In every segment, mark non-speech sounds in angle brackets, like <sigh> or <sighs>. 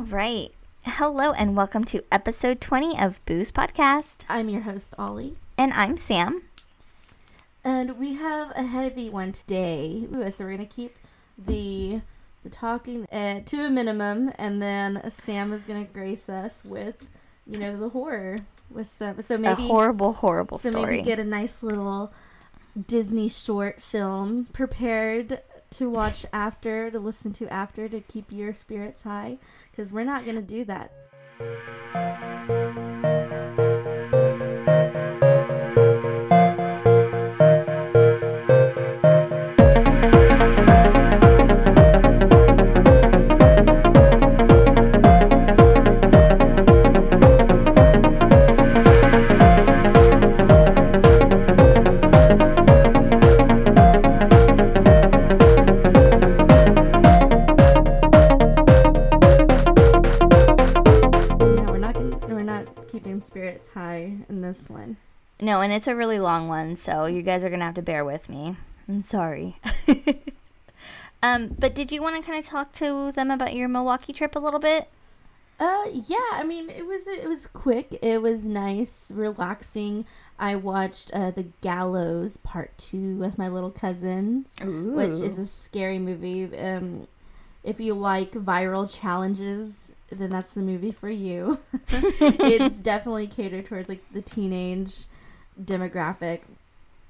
All right. Hello and welcome to episode 20 of Booz Podcast. I'm your host, Ollie. And I'm Sam. And we have a heavy one today. So we're going to keep the the talking uh, to a minimum, and then Sam is going to grace us with, you know, the horror. With some, so maybe a horrible, horrible so story. maybe get a nice little Disney short film prepared to watch after, to listen to after, to keep your spirits high, because we're not going to do that. No, and it's a really long one, so you guys are going to have to bear with me. I'm sorry. <laughs> um, but did you want to kind of talk to them about your Milwaukee trip a little bit? Uh, yeah. I mean, it was it was quick. It was nice, relaxing. I watched uh, the Gallows Part Two with my little cousins, which is a scary movie. Um, if you like viral challenges, then that's the movie for you. <laughs> <laughs> it's definitely catered towards like the teenage demographic.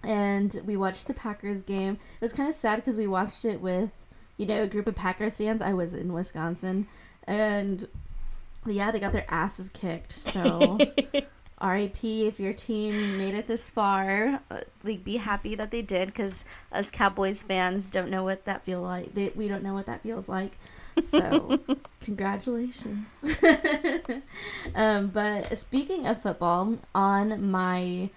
And we watched the Packers game. It was kind of sad because we watched it with, you know, a group of Packers fans. I was in Wisconsin, and yeah, they got their asses kicked. So, <laughs> RIP if your team made it this far. Uh, Like, be happy that they did because us Cowboys fans don't know what that feel like. They, we don't know what that feels like. So, <laughs> congratulations. <laughs> um, but speaking of football, on my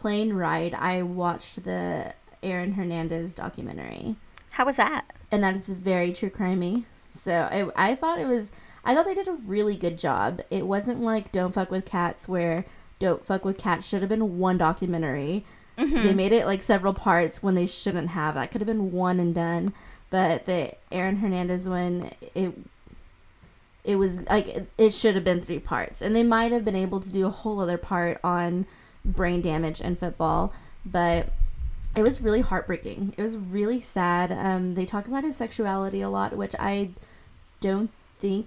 plane ride, I watched the Aaron Hernandez documentary How was that? and that is very true crimey. So I, I thought it was I thought they did a really good job. It wasn't like Don't Fuck with Cats where Don't Fuck with Cats should have been one documentary. Mm-hmm. They made it like several parts when they shouldn't have. That could have been one and done. But the Aaron Hernandez one, it it was like it, it should have been three parts, and they might have been able to do a whole other part on brain damage and football, but it was really heartbreaking. It was really sad. Um, they talk about his sexuality a lot, which I don't think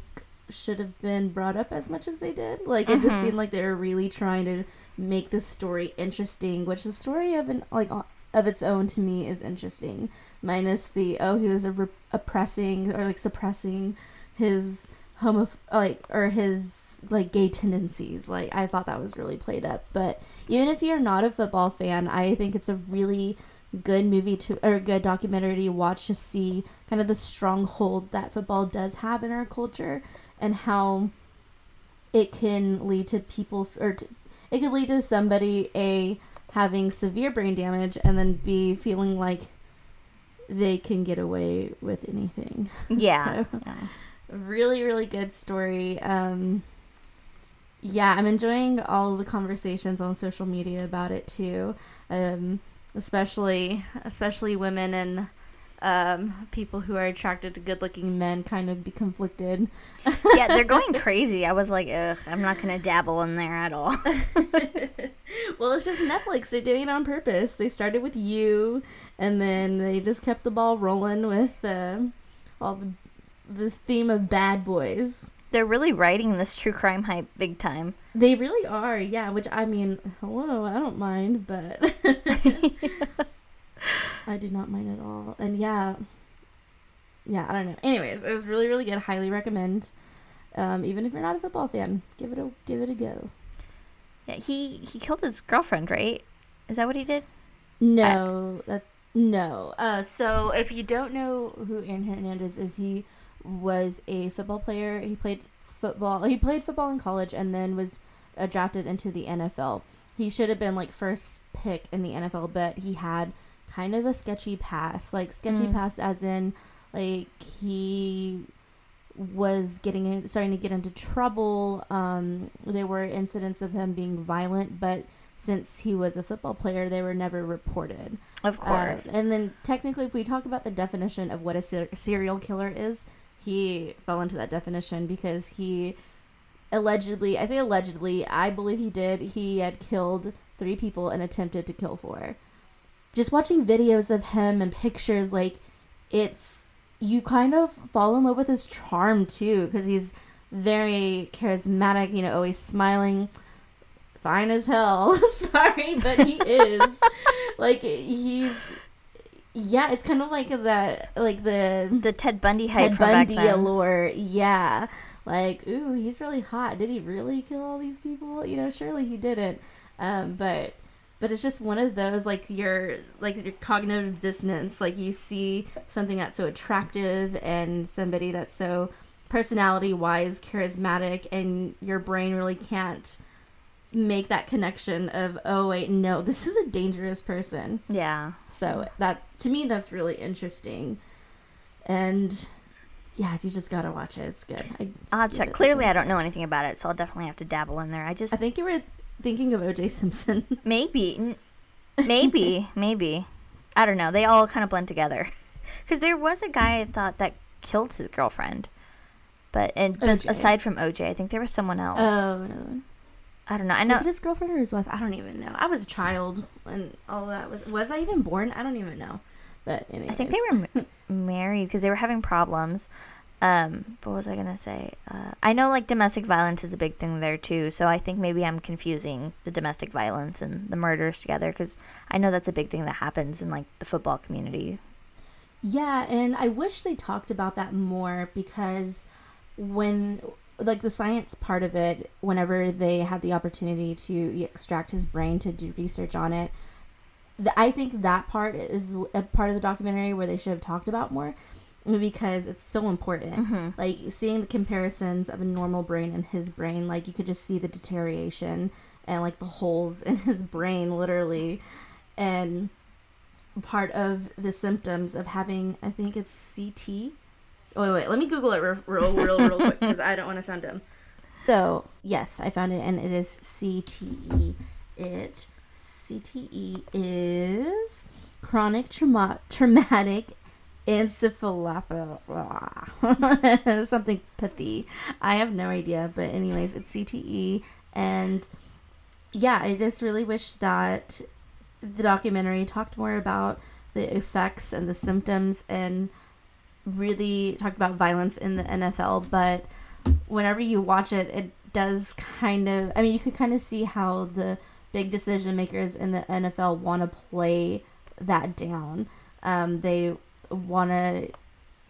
should have been brought up as much as they did. Like it just Mhm. seemed like they were really trying to make the story interesting, which the story of an like of its own to me is interesting. Minus the oh he was a re- oppressing or like suppressing his homo like or his like gay tendencies. Like I thought that was really played up. But even if you're not a football fan, I think it's a really good movie to or good documentary to watch to see kind of the stronghold that football does have in our culture and how it can lead to people or to, it could lead to somebody a having severe brain damage and then b feeling like they can get away with anything <laughs> Yeah. So- yeah. Really really good story. Um yeah i'm enjoying all the conversations on social media about it too. Um especially especially women and um people who are attracted to good looking men kind of be conflicted. <laughs> Yeah, they're going <laughs> crazy. I was like, ugh, I'm not going to dabble in there at all. <laughs> well it's just netflix. They're doing it on purpose. They started with you and then they just kept the ball rolling with uh, all the the theme of bad boys They're really riding this true crime hype big time. They really are, yeah. Which I mean, hello, I don't mind, but <laughs> I do not mind at all. And yeah, yeah, I don't know. Anyways, it was really, really good. Highly recommend. Um, even if you're not a football fan, give it a give it a go. Yeah, he he killed his girlfriend, right? Is that what he did? No, that no. Uh, so if you don't know who Aaron Hernandez is, he was a football player. He played football. He played football in college and then was uh, drafted into the NFL. He should have been like first pick in the NFL, but he had kind of a sketchy past. Like sketchy Mm. past, as in like he was getting in, starting to get into trouble. Um, there were incidents of him being violent, but since he was a football player, they were never reported. Of Uh, course. and then technically, if we talk about the definition of what a ser- serial killer is, he fell into that definition because he allegedly, I say allegedly, I believe he did. He had killed three people and attempted to kill four. Just watching videos of him and pictures, like, it's, you kind of fall in love with his charm too, because he's very charismatic, you know, always smiling, fine as hell. <laughs> Sorry, but he is. <laughs> like, he's, yeah, it's kind of like that, like the the Ted Bundy hype Ted from back Bundy allure. Yeah, like ooh, he's really hot. Did he really kill all these people? You know, surely he didn't. Um, but but it's just one of those like your like your cognitive dissonance. Like you see something that's so attractive and somebody that's so personality wise charismatic, and your brain really can't make that connection of oh wait no <laughs> this is a dangerous person Yeah. so that to me that's really interesting. And yeah, you just gotta watch it. It's good. I, I'll check. Clearly, I don't know anything about it, so I'll definitely have to dabble in there. I just I think you were thinking of OJ Simpson. <laughs> maybe, maybe, <laughs> maybe. I don't know. They all kind of blend together. Because there was a guy I thought that killed his girlfriend, but and OJ. aside from OJ, I think there was someone else. Oh no. I don't know. I know. Was it his girlfriend or his wife? I don't even know. I was a child when all that was. Was I even born? I don't even know. But anyways. I think they were <laughs> married because they were having problems. Um, what was I gonna say? Uh, I know like domestic violence is a big thing there too. So I think maybe I'm confusing the domestic violence and the murders together because I know that's a big thing that happens in like the football community. Yeah, and I wish they talked about that more because when like the science part of it, whenever they had the opportunity to extract his brain to do research on it, th- I think that part is a part of the documentary where they should have talked about more because it's so important. Mm-hmm. Like seeing the comparisons of a normal brain and his brain, like you could just see the deterioration and like the holes in his brain literally and part of the symptoms of having I think it's CT. Oh wait, wait let me Google it real, real, real, real quick because I don't want to sound dumb. <laughs> So yes, I found it, and it is CTE. It CTE is chronic trauma, traumatic encephalopathy. <laughs> Something pathy. I have no idea, but anyways, it's CTE, and yeah, I just really wish that the documentary talked more about the effects and the symptoms and really talked about violence in the NFL. But whenever you watch it, it does kind of, I mean, you could kind of see how the big decision makers in the NFL want to play that down. Um, they want to,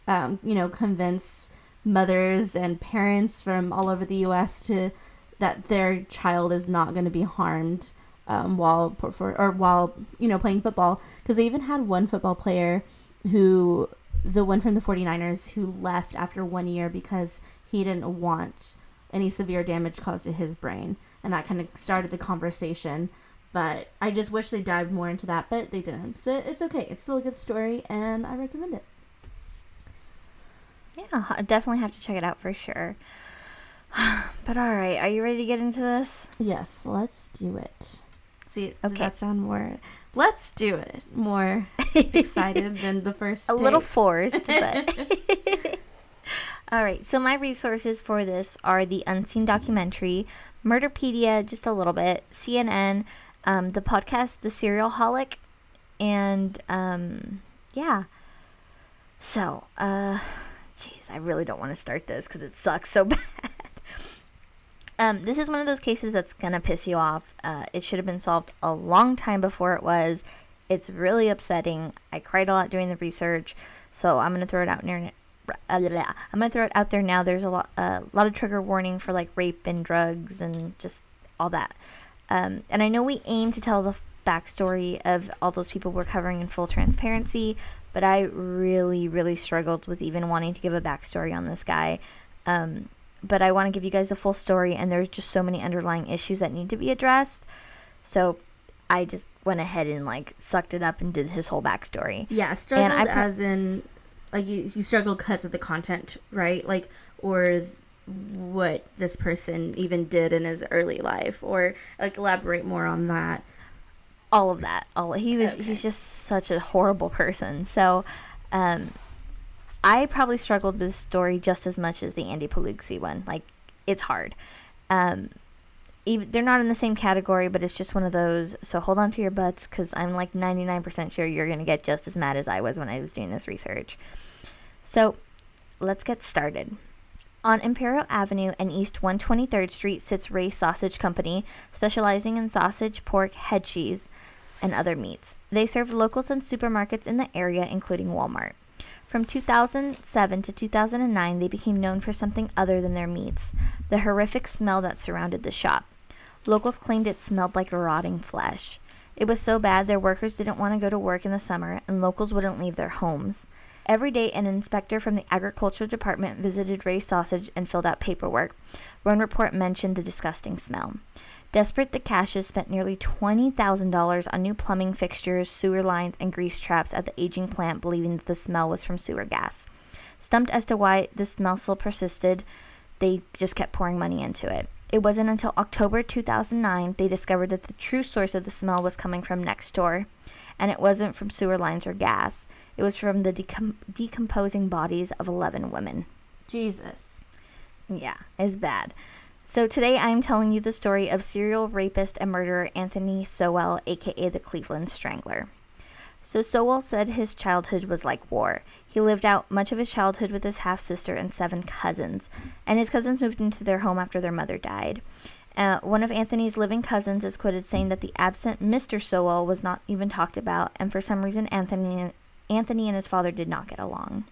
um, you know, convince mothers and parents from all over the U.S. to that their child is not going to be harmed um, while or while you know playing football because they even had one football player who the one from the 49ers who left after one year because he didn't want any severe damage caused to his brain and that kind of started the conversation but i just wish they dived more into that but they didn't so it's okay it's still a good story and i recommend it Yeah, I definitely have to check it out for sure. <sighs> but all right, are you ready to get into this? yes let's do it see Okay. that sound more let's do it more <laughs> excited than the first a little forced, <laughs> but. <laughs> All right, so my resources for this are the Unseen documentary, Murderpedia, just a little bit, CNN, um, the podcast, The Serial Holic, and um, yeah. So, uh, jeez, I really don't want to start this because it sucks so bad. Um, this is one of those cases that's gonna piss you off. Uh, it should have been solved a long time before it was. It's really upsetting. I cried a lot doing the research, so I'm gonna throw it out. Uh, blah. I'm gonna throw it out there now. There's a lot, a lot of trigger warning for like rape and drugs and just all that. Um, and I know we aim to tell the backstory of all those people we're covering in full transparency, but I really, really struggled with even wanting to give a backstory on this guy. Um, but I want to give you guys the full story, and there's just so many underlying issues that need to be addressed. So I just went ahead and like sucked it up and did his whole backstory. Yeah, struggled I pro- as in like you, you struggled because of the content, right? Like or th- what this person even did in his early life, or like elaborate more on that. all of that. All he was Okay. he's just such a horrible person. So um I probably struggled with this story just as much as the Andy Paluxy one. Like, it's hard. Um, even, they're not in the same category, but it's just one of those. So hold on to your butts because I'm like 99% sure you're going to get just as mad as I was when I was doing this research. So let's get started. On Imperial Avenue and East 123rd Street sits Ray Sausage Company, specializing in sausage, pork, head cheese, and other meats. They serve locals and supermarkets in the area, including Walmart. From 2007 to 2009, they became known for something other than their meats the horrific smell that surrounded the shop. Locals claimed it smelled like rotting flesh. It was so bad their workers didn't want to go to work in the summer, and locals wouldn't leave their homes. Every day, an inspector from the agriculture department visited Ray's Sausage and filled out paperwork. One report mentioned the disgusting smell. Desperate, the Cashes spent nearly $20,000 on new plumbing fixtures, sewer lines, and grease traps at the aging plant, believing that the smell was from sewer gas. Stumped as to why the smell still persisted, they just kept pouring money into it. It wasn't until October 2009 they discovered that the true source of the smell was coming from next door, and it wasn't from sewer lines or gas. It was from the decom- decomposing bodies of 11 women. Jesus. Yeah, it's bad. So today I'm telling you the story of serial rapist and murderer Anthony Sowell, aka the Cleveland Strangler. So Sowell said his childhood was like war. He lived out much of his childhood with his half sister and seven cousins, and his cousins moved into their home after their mother died. Uh, one of Anthony's living cousins is quoted saying that the absent Mr. Sowell was not even talked about, and for some reason Anthony Anthony and his father did not get along.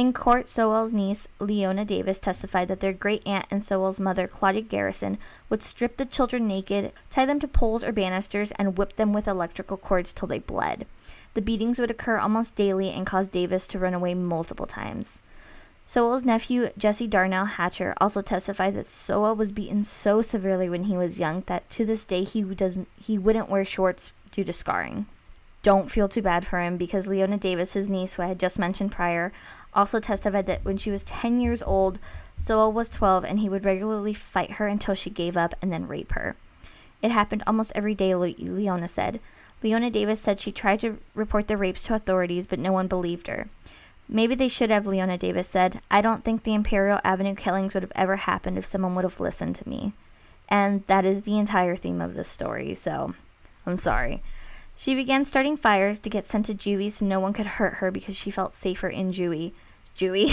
In court, Sowell's niece, Leona Davis, testified that their great aunt and Sowell's mother, Claudia Garrison, would strip the children naked, tie them to poles or banisters, and whip them with electrical cords till they bled. The beatings would occur almost daily and cause Davis to run away multiple times. Sowell's nephew, Jesse Darnell Hatcher, also testified that Sowell was beaten so severely when he was young that to this day he doesn't he wouldn't wear shorts due to scarring. Don't feel too bad for him because Leona Davis, his niece, who I had just mentioned prior, also testified that when she was 10 years old, Sowell was 12 and he would regularly fight her until she gave up and then rape her. It happened almost every day, Le- Leona said. Leona Davis said she tried to report the rapes to authorities, but no one believed her. Maybe they should have, Leona Davis said. I don't think the Imperial Avenue killings would have ever happened if someone would have listened to me. And that is the entire theme of this story, so I'm sorry. She began starting fires to get sent to Juvie so no one could hurt her because she felt safer in Juvie. Juvie?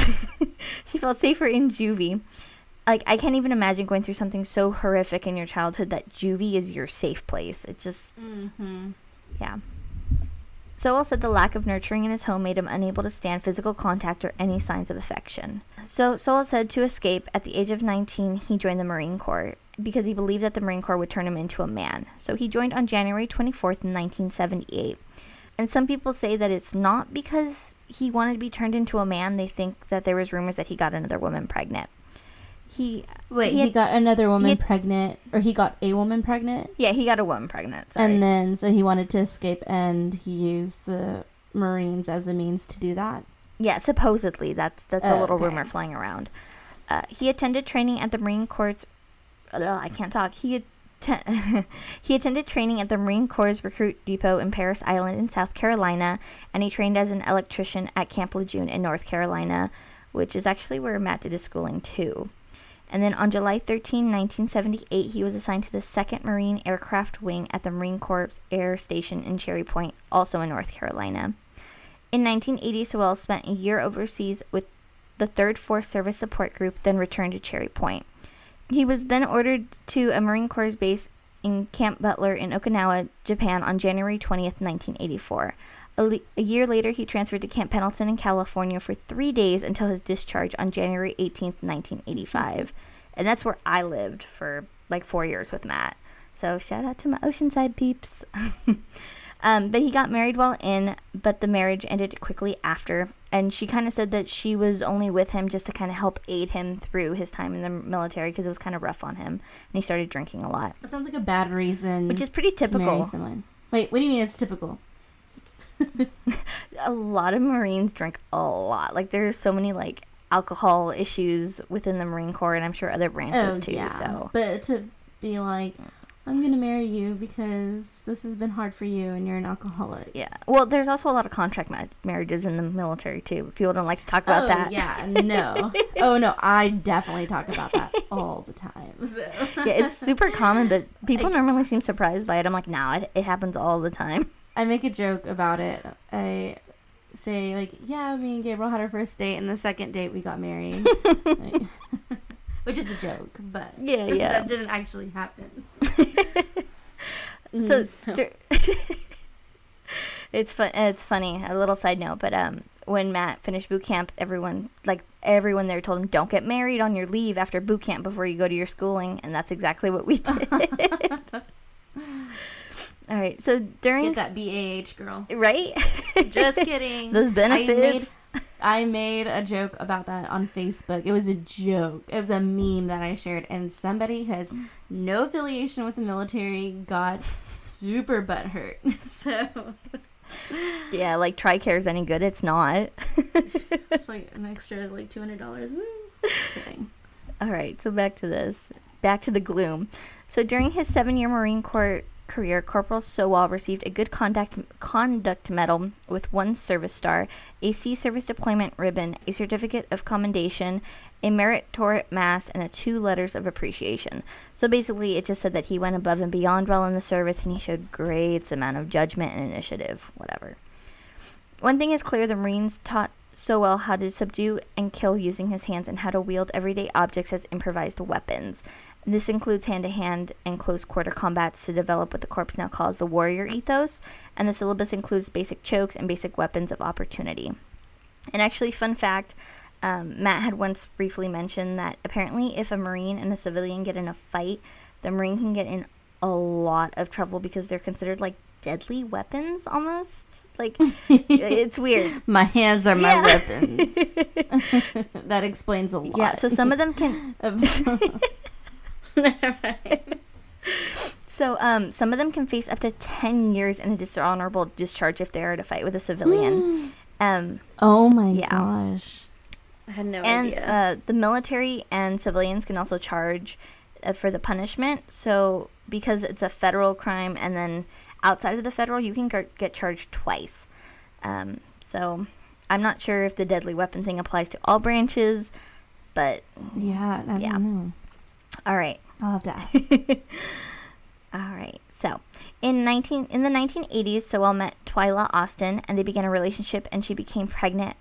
<laughs> she felt safer in Juvie. Like, I can't even imagine going through something so horrific in your childhood that Juvie is your safe place. It just. Mm-hmm. Yeah. Sowell said the lack of nurturing in his home made him unable to stand physical contact or any signs of affection. So Sowell said to escape, at the age of 19, he joined the Marine Corps because he believed that the Marine Corps would turn him into a man. So he joined on January 24th, 1978. And some people say that it's not because he wanted to be turned into a man. They think that there was rumors that he got another woman pregnant. He Wait, he he, got another woman had- pregnant, or he got a woman pregnant, yeah, he got a woman pregnant. Sorry. and then so he wanted to escape, and he used the Marines as a means to do that. Yeah, supposedly that's that's a Oh, little okay. rumor flying around. Uh, he attended training at the Marine Corps. Ugh, I can't talk. He atten- <laughs> he attended training at the Marine Corps Recruit Depot in Parris Island in South Carolina, and he trained as an electrician at Camp Lejeune in North Carolina, which is actually where Matt did his schooling too. And then on July 13, 1978, he was assigned to the 2nd Marine Aircraft Wing at the Marine Corps Air Station in Cherry Point, also in North Carolina. In 1980, Sowell spent a year overseas with the 3rd Force Service Support Group, then returned to Cherry Point. He was then ordered to a Marine Corps base in Camp Butler in Okinawa, Japan on January 20th, 1984. A, le- a year later, he transferred to Camp Pendleton in California for three days until his discharge on January 18th, 1985. and that's where I lived for like four years with Matt. So shout out to my Oceanside peeps. <laughs> um, but he got married while in, but the marriage ended quickly after. And she kind of said that she was only with him just to kind of help aid him through his time in the military because it was kind of rough on him. And he started drinking a lot, That sounds like a bad reason, which is pretty typical. to marry someone. Wait, what do you mean it's typical? <laughs> a lot of Marines drink a lot. Like there's so many like alcohol issues within the Marine Corps, and I'm sure other branches oh, too. Yeah. So Oh, but to be like, I'm gonna marry you because this has been hard for you and you're an alcoholic. Yeah. Well, there's also a lot of contract ma- marriages in the military too. People don't like to talk about oh, that. Yeah, <laughs> no. oh no, I definitely talk about that <laughs> all the time. So. yeah, it's super common, but people normally seem surprised by it. I'm like, no, it, it happens all the time. I make a joke about it. I say like, yeah, me and Gabriel had our first date, and the second date we got married. like, <laughs> <laughs> which is a joke, but Yeah, <laughs> yeah. that didn't actually happen. So Mm, dur- it's fun. It's funny. A little side note, but um, when Matt finished boot camp, everyone like everyone there told him, "Don't get married on your leave after boot camp before you go to your schooling," and that's exactly what we did. All right. So during get that BAH girl. right, Just kidding. <laughs> those I benefits. made I made a joke about that on Facebook. It was a joke. It was a meme that I shared, and somebody who has no affiliation with the military got super butthurt. <laughs> So yeah, like Tricare is any good? It's not. <laughs> it's like an extra like two hundred dollars. Woo! Just kidding. All right, so back to this. Back to the gloom. So during his seven-year Marine Corps career, Corporal Sowell received a Good Conduct Conduct Medal with one service star, a Sea Service Deployment Ribbon, a Certificate of Commendation, a Meritorious Mast, and a two letters of appreciation. So basically, it just said that he went above and beyond while in the service, and he showed great amount of judgment and initiative. Whatever. One thing is clear: the Marines taught Sowell how to subdue and kill using his hands and how to wield everyday objects as improvised weapons. This includes hand to hand and close quarter combats to develop what the Corps now calls the warrior ethos, and the syllabus includes basic chokes and basic weapons of opportunity. And actually, fun fact um, Matt had once briefly mentioned that apparently, if a Marine and a civilian get in a fight, the Marine can get in a lot of trouble because they're considered like deadly weapons almost. Like, <laughs> it's weird. <laughs> My hands are my Yeah. weapons. <laughs> that explains a lot. Yeah, so some of them can <laughs> So, um, some of them can face up to 10 years in a dishonorable discharge if they are to fight with a civilian. <gasps> um, oh my Yeah. gosh. I had no and idea. And uh, the military and civilians can also charge uh, for the punishment. So, because it's a federal crime, and then outside of the federal, you can get get charged twice. Um, so, I'm not sure if the deadly weapon thing applies to all branches, but yeah, I yeah. don't know. all right. I'll have to ask. <laughs> All right. So, in 19 in the 1980s, Sowell met Twyla Austin and they began a relationship and she became pregnant.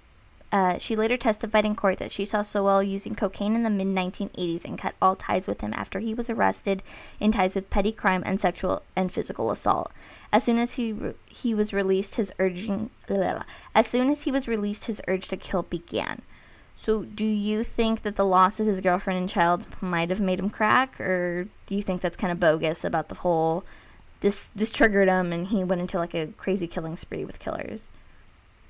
Uh, she later testified in court that she saw Sowell using cocaine in the mid 1980s and cut all ties with him after he was arrested in ties with petty crime and sexual and physical assault. As soon as he re- he was released, his urging as soon as he was released, his urge to kill began. So, do you think that the loss of his girlfriend and child might have made him crack, or do you think that's kind of bogus about the whole this this triggered him and he went into like a crazy killing spree with killers?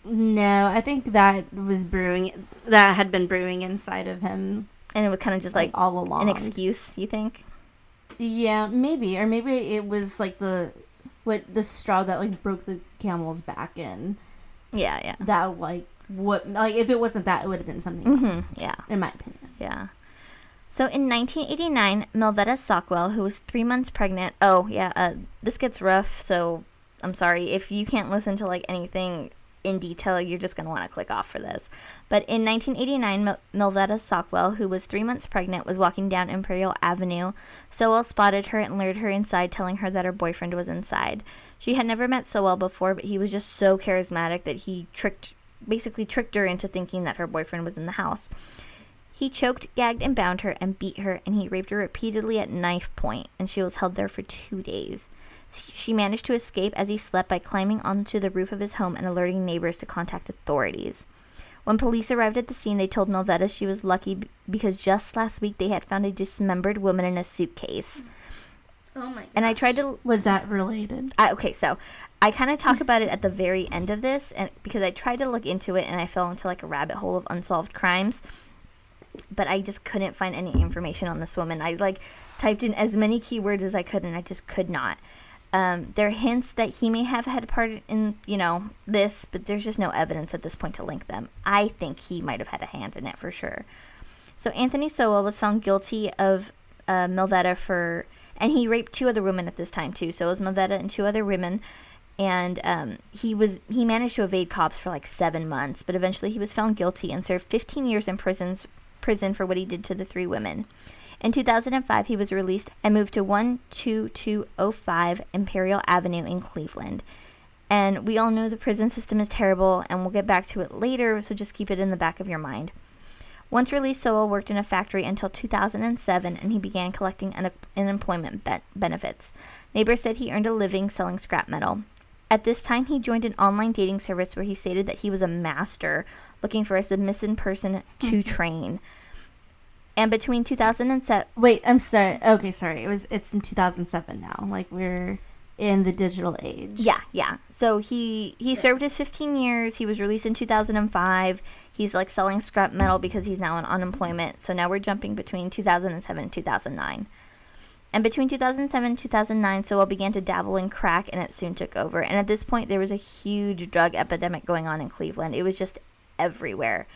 no, I think that was brewing. That had been brewing inside of him, And it was kind of just like, like all along. an excuse, you think? Yeah, maybe, or maybe it was like the what the straw that like broke the camel's back, and Yeah, yeah. that like what like if it wasn't that, it would have been something hmm else, Yeah, in my opinion. yeah. So in 1989, Melvetta Sockwell, who was three months pregnant. Oh, yeah. Uh, this gets rough, so I'm sorry if you can't listen to like anything in detail. You're just gonna want to click off for this. But in 1989, Mel- Melvetta Sockwell, who was three months pregnant, was walking down Imperial Avenue. Sowell spotted her and lured her inside, telling her that her boyfriend was inside. She had never met Sowell before, but he was just so charismatic that he tricked, basically tricked her into thinking that her boyfriend was in the house. He choked, gagged, and bound her and beat her, and he raped her repeatedly at knife point, and she was held there for two days. She managed to escape as he slept by climbing onto the roof of his home and alerting neighbors to contact authorities. When police arrived at the scene, they told Melvetta she was lucky because just last week they had found a dismembered woman in a suitcase. Oh my! And I tried to Was that related? I, okay, so I kind of talk about it at the very end of this, and because I tried to look into it and I fell into like a rabbit hole of unsolved crimes, but I just couldn't find any information on this woman. I like typed in as many keywords as I could, and I just could not. Um, there are hints that he may have had a part in, you know, this, but there's just no evidence at this point to link them. I think he might have had a hand in it for sure. So Anthony Sowell was found guilty of uh, Melvetta for And he raped two other women at this time too. So it was Melvetta and two other women. And um, he was he managed to evade cops for like seven months, but eventually he was found guilty and served 15 years in prisons prison for what he did to the three women. In 2005, he was released and moved to 12205 Imperial Avenue in Cleveland. And we all know the prison system is terrible, and we'll get back to it later, so just keep it in the back of your mind. Once released, Sowell worked in a factory until 2007, and he began collecting un- unemployment be- benefits. Neighbors said he earned a living selling scrap metal. At this time, he joined an online dating service where he stated that he was a master looking for a submissive person to mm-hmm. train. And between 2007, Wait, I'm sorry. Okay, sorry. It was it's in 2007 now. Like we're in the digital age. yeah, yeah. So he he served his 15 years. He was released in 2005. He's like selling scrap metal because he's now on unemployment. So now we're jumping between 2007 and 2009. And between 2007 and 2009, Sowell began to dabble in crack and it soon took over. And at this point, there was a huge drug epidemic going on in Cleveland. It was just everywhere.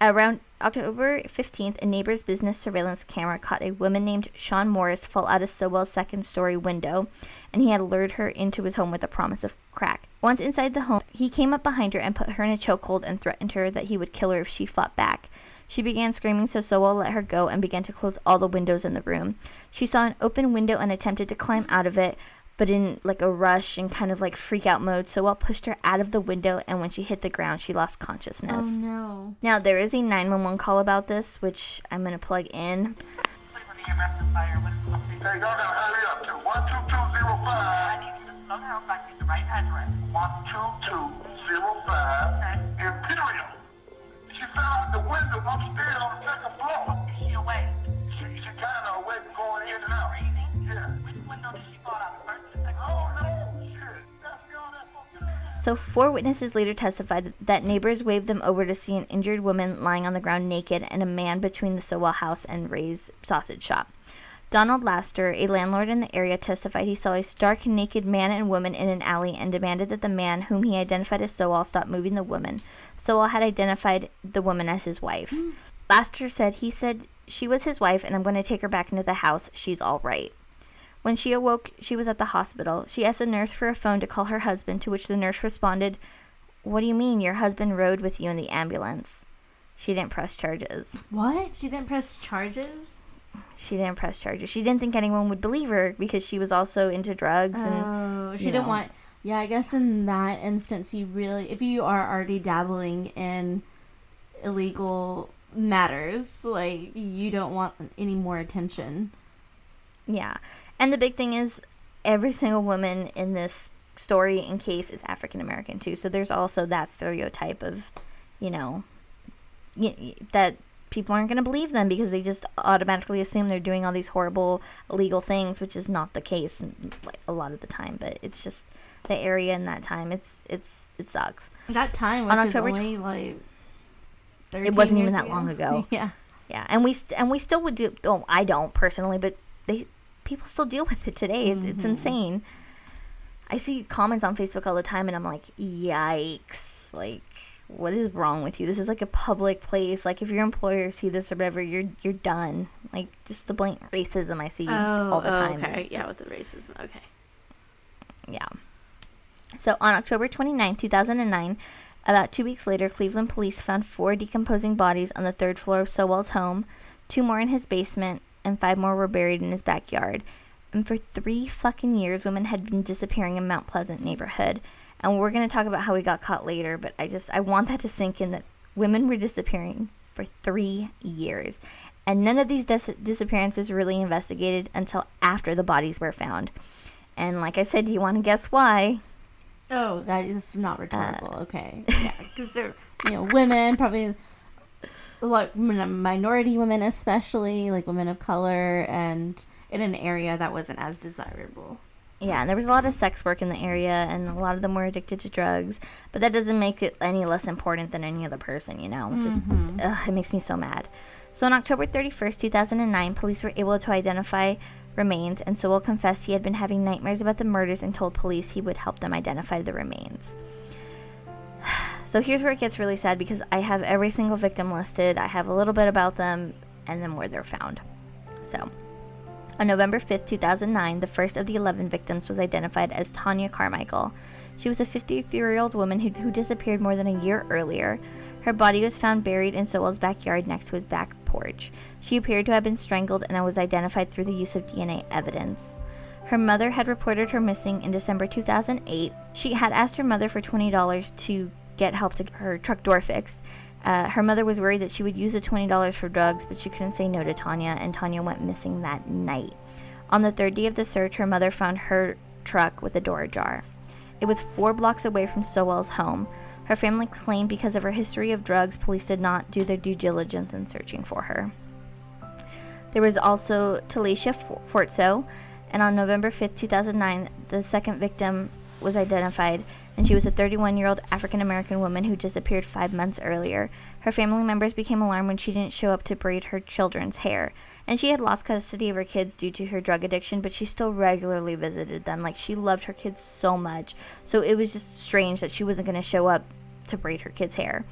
Around October 15th, a neighbor's business surveillance camera caught a woman named Sean Morris fall out of Sowell's second story window, and he had lured her into his home with a promise of crack. Once inside the home, he came up behind her and put her in a chokehold and threatened her that he would kill her if she fought back. She began screaming, so Sowell let her go and began to close all the windows in the room. She saw an open window and attempted to climb out of it, but in like a rush and kind of like freak out mode, so Sowell pushed her out of the window, and when she hit the ground, she lost consciousness. Oh no. Now, there is a 911 call about this, which I'm going to plug in. Hey, y'all gotta hurry up to one two two zero I five. need you to slow down so I can get the right address. One two two zero five. Imperial. She fell out the window upstairs on the second floor. Is she awake? She she kinda awake going in and out. Breathing? Yeah. So, four witnesses later testified that neighbors waved them over to see an injured woman lying on the ground naked and a man between the Sowell house and Ray's sausage shop. Donald Laster, a landlord in the area, testified he saw a stark naked man and woman in an alley and demanded that the man, whom he identified as Sowell, stop moving the woman. Sowell had identified the woman as his wife. Mm. Laster said he said she was his wife and I'm going to take her back into the house. She's all right. When she awoke, she was at the hospital. She asked the nurse for a phone to call her husband, to which the nurse responded, What do you mean your husband rode with you in the ambulance? She didn't press charges. What? She didn't press charges? She didn't press charges. She didn't think anyone would believe her because she was also into drugs and Oh, she didn't know. want. Yeah, I guess in that instance, you really, if you are already dabbling in illegal matters, like you don't want any more attention. yeah. And the big thing is every single woman in this story and case is African American too. So there's also that stereotype of, you know, that people aren't going to believe them because they just automatically assume they're doing all these horrible illegal things, which is not the case like, a lot of the time. But it's just the area in that time. It's it's it sucks. That time, On which is October tw- only like. It wasn't even that long ago. <laughs> yeah. Yeah, and we st- and we still would do. Oh, I don't personally, but they people still deal with it today. It's, it's mm-hmm. insane. I see comments on Facebook all the time, and I'm like, yikes! Like, what is wrong with you? This is like a public place. Like, if your employer see this or whatever, you're you're done. Like, just the blatant racism I see oh, all the oh, time. Oh, okay. is Yeah, with the racism. Okay. yeah. So on October 29, 2009, about two weeks later, Cleveland police found four decomposing bodies on the third floor of Sowell's home, two more in his basement, and five more were buried in his backyard. And for three fucking years, women had been disappearing in Mount Pleasant neighborhood. And we're going to talk about how we got caught later, but I just, I want that to sink in that women were disappearing for three years. And none of these dis- disappearances were really investigated until after the bodies were found. And like I said, do you want to guess why? Oh, that is not rhetorical. Uh, okay. <laughs> Yeah, because they're you know women probably like min- minority women especially like women of color and in an area that wasn't as desirable. Yeah, and there was a lot of sex work in the area, and a lot of them were addicted to drugs. But that doesn't make it any less important than any other person, you know? It Just, mm-hmm. ugh, it makes me so mad. So on October 31st, 2009, police were able to identify remains, and Sowell confessed he had been having nightmares about the murders and told police he would help them identify the remains. So here's where it gets really sad because I have every single victim listed. I have a little bit about them and then where they're found. So On November 5th, 2009, the first of the 11 victims was identified as Tonia Carmichael. She was a 53 year old woman who, who disappeared more than a year earlier. Her body was found buried in Sowell's backyard next to his back porch. She appeared to have been strangled and was identified through the use of DNA evidence. Her mother had reported her missing in December 2008. She had asked her mother for $20 to get help to get her truck door fixed. Uh, her mother was worried that she would use the $20 for drugs, but she couldn't say no to Tonia, and Tonia went missing that night. On the third day of the search, her mother found her truck with the door ajar. It was four blocks away from Sowell's home. Her family claimed because of her history of drugs, police did not do their due diligence in searching for her. There was also Telacia Fortson, and on November 5th, 2009, the second victim was identified, and she was a 31 year old African American woman who disappeared five months earlier. Her family members became alarmed when she didn't show up to braid her children's hair. And she had lost custody of her kids due to her drug addiction, but she still regularly visited them. Like, she loved her kids so much. So it was just strange that she wasn't going to show up to braid her kids' hair.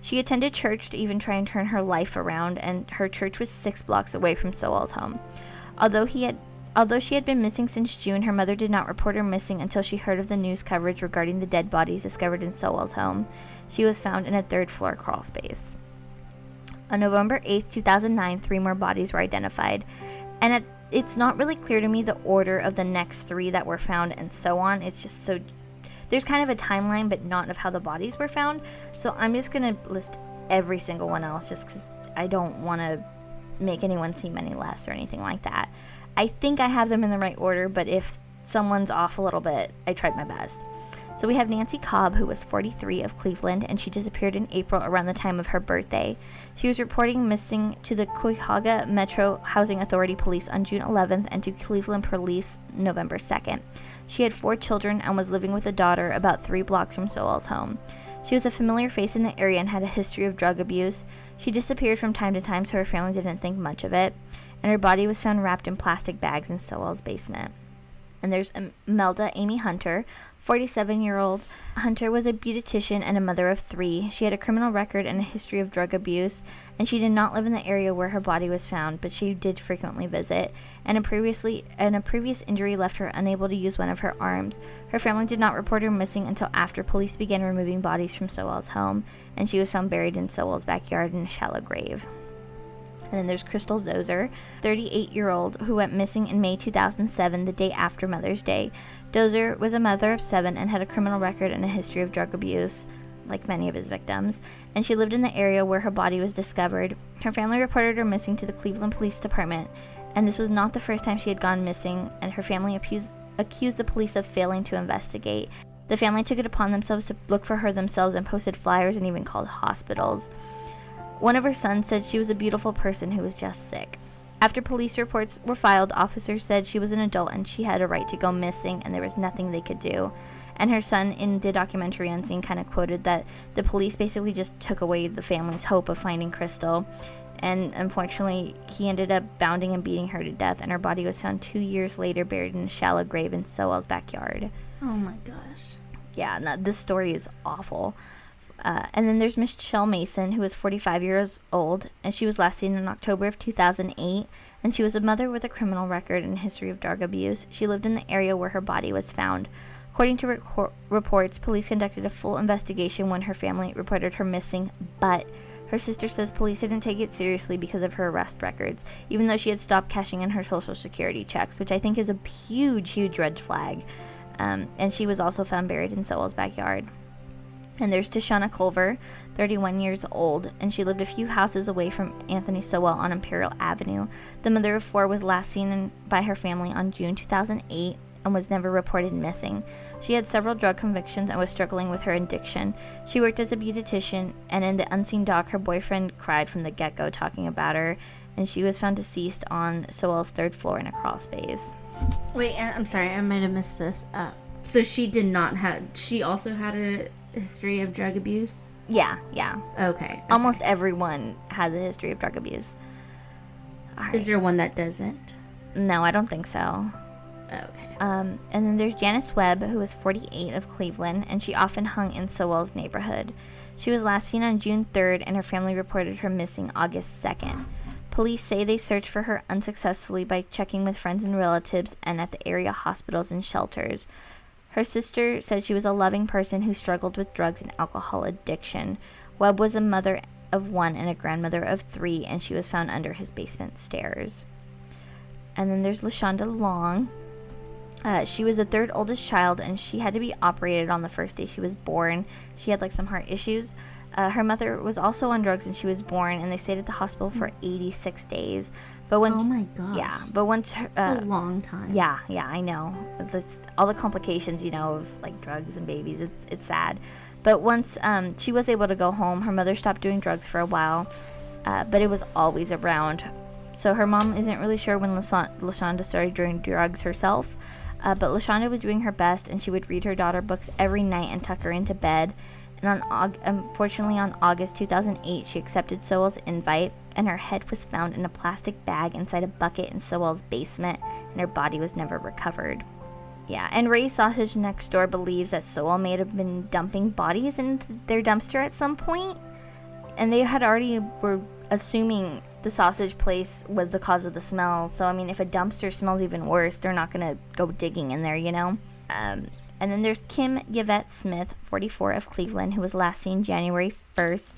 She attended church to even try and turn her life around, and her church was six blocks away from Sowell's home. Although he had Although she had been missing since June, her mother did not report her missing until she heard of the news coverage regarding the dead bodies discovered in Sowell's home. She was found in a third floor crawl space. On November 8, 2009, three more bodies were identified, and it, it's not really clear to me the order of the next three that were found and so on. It's just so there's kind of a timeline, but not of how the bodies were found. So I'm just gonna list every single one else, just because I don't want to make anyone seem any less or anything like that. I think I have them in the right order, but if someone's off a little bit, I tried my best. So we have Nancy Cobb, who was 43 of Cleveland, and she disappeared in April around the time of her birthday. She was reporting missing to the Cuyahoga Metro Housing Authority Police on June 11th and to Cleveland Police November 2nd. She had four children and was living with a daughter about three blocks from Sowell's home. She was a familiar face in the area and had a history of drug abuse. She disappeared from time to time, so her family didn't think much of it and her body was found wrapped in plastic bags in Sowell's basement. And there's Melda Amy Hunter, 47 year old. Hunter was a beautician and a mother of three. She had a criminal record and a history of drug abuse, and she did not live in the area where her body was found, but she did frequently visit. And a previously and a previous injury left her unable to use one of her arms. Her family did not report her missing until after police began removing bodies from Sowell's home, and she was found buried in Sowell's backyard in a shallow grave. And then there's Crystal Dozier, 38 year old, who went missing in May 2007, the day after Mother's Day. Dozier was a mother of seven and had a criminal record and a history of drug abuse, like many of his victims, and she lived in the area where her body was discovered. Her family reported her missing to the Cleveland Police Department, and this was not the first time she had gone missing, and her family accused, accused the police of failing to investigate. The family took it upon themselves to look for her themselves and posted flyers and even called hospitals. One of her sons said she was a beautiful person who was just sick. After police reports were filed, officers said she was an adult and she had a right to go missing and there was nothing they could do. And her son in the documentary Unseen kind of quoted that the police basically just took away the family's hope of finding Crystal. And unfortunately, he ended up bounding and beating her to death, and her body was found two years later buried in a shallow grave in Sowell's backyard. Oh my gosh. Yeah, no, this story is awful. Uh, and then there's Michelle Mason, who is 45 years old, and she was last seen in October of 2008. And she was a mother with a criminal record and history of drug abuse. She lived in the area where her body was found. According to reports, police conducted a full investigation when her family reported her missing, but her sister says police didn't take it seriously because of her arrest records, even though she had stopped cashing in her social security checks, which I think is a huge, huge red flag. Um, and she was also found buried in Sowell's backyard. And there's Tishana Culver, 31 years old, and she lived a few houses away from Anthony Sowell on Imperial Avenue. The mother of four was last seen in, by her family on June 2008 and was never reported missing. She had several drug convictions and was struggling with her addiction. She worked as a beautician, and in the unseen doc, her boyfriend cried from the get go talking about her, and she was found deceased on Sowell's third floor in a crawl space. Wait, I'm sorry, I might have missed this. Uh, so she did not have. She also had a history of drug abuse? Yeah, yeah. Okay. okay. Almost everyone has a history of drug abuse. Right. Is there one that doesn't? No, I don't think so. Okay. Um, and then there's Janice Webb, who is 48 of Cleveland, and she often hung in Sowell's neighborhood. She was last seen on June 3rd, and her family reported her missing August 2nd. Police say they searched for her unsuccessfully by checking with friends and relatives and at the area hospitals and shelters. Her sister said she was a loving person who struggled with drugs and alcohol addiction. Webb was a mother of one and a grandmother of three, and she was found under his basement stairs. And then there's Lashonda Long. Uh, she was the third oldest child, and she had to be operated on the first day she was born. She had like some heart issues. Uh, her mother was also on drugs when she was born, and they stayed at the hospital for 86 days. But when Oh my gosh. yeah, but once her, uh, It's a long time. yeah, yeah, I know. That's all the complications, you know, of like drugs and babies. It's it's sad. But once um, she was able to go home, her mother stopped doing drugs for a while, uh, but it was always around. So her mom isn't really sure when Lashonda started doing drugs herself. Uh, but Lashonda was doing her best, and she would read her daughter books every night and tuck her into bed. And on unfortunately, on August 2008, she accepted Sowell's invite, and her head was found in a plastic bag inside a bucket in Sowell's basement, and her body was never recovered. Yeah, and Ray Sausage next door believes that Sowell may have been dumping bodies in their dumpster at some point, and they had already were assuming the sausage place was the cause of the smell. So I mean, if a dumpster smells even worse, they're not gonna go digging in there, you know. Um, and then there's Kim Yvette Smith, 44 of Cleveland, who was last seen January 1st,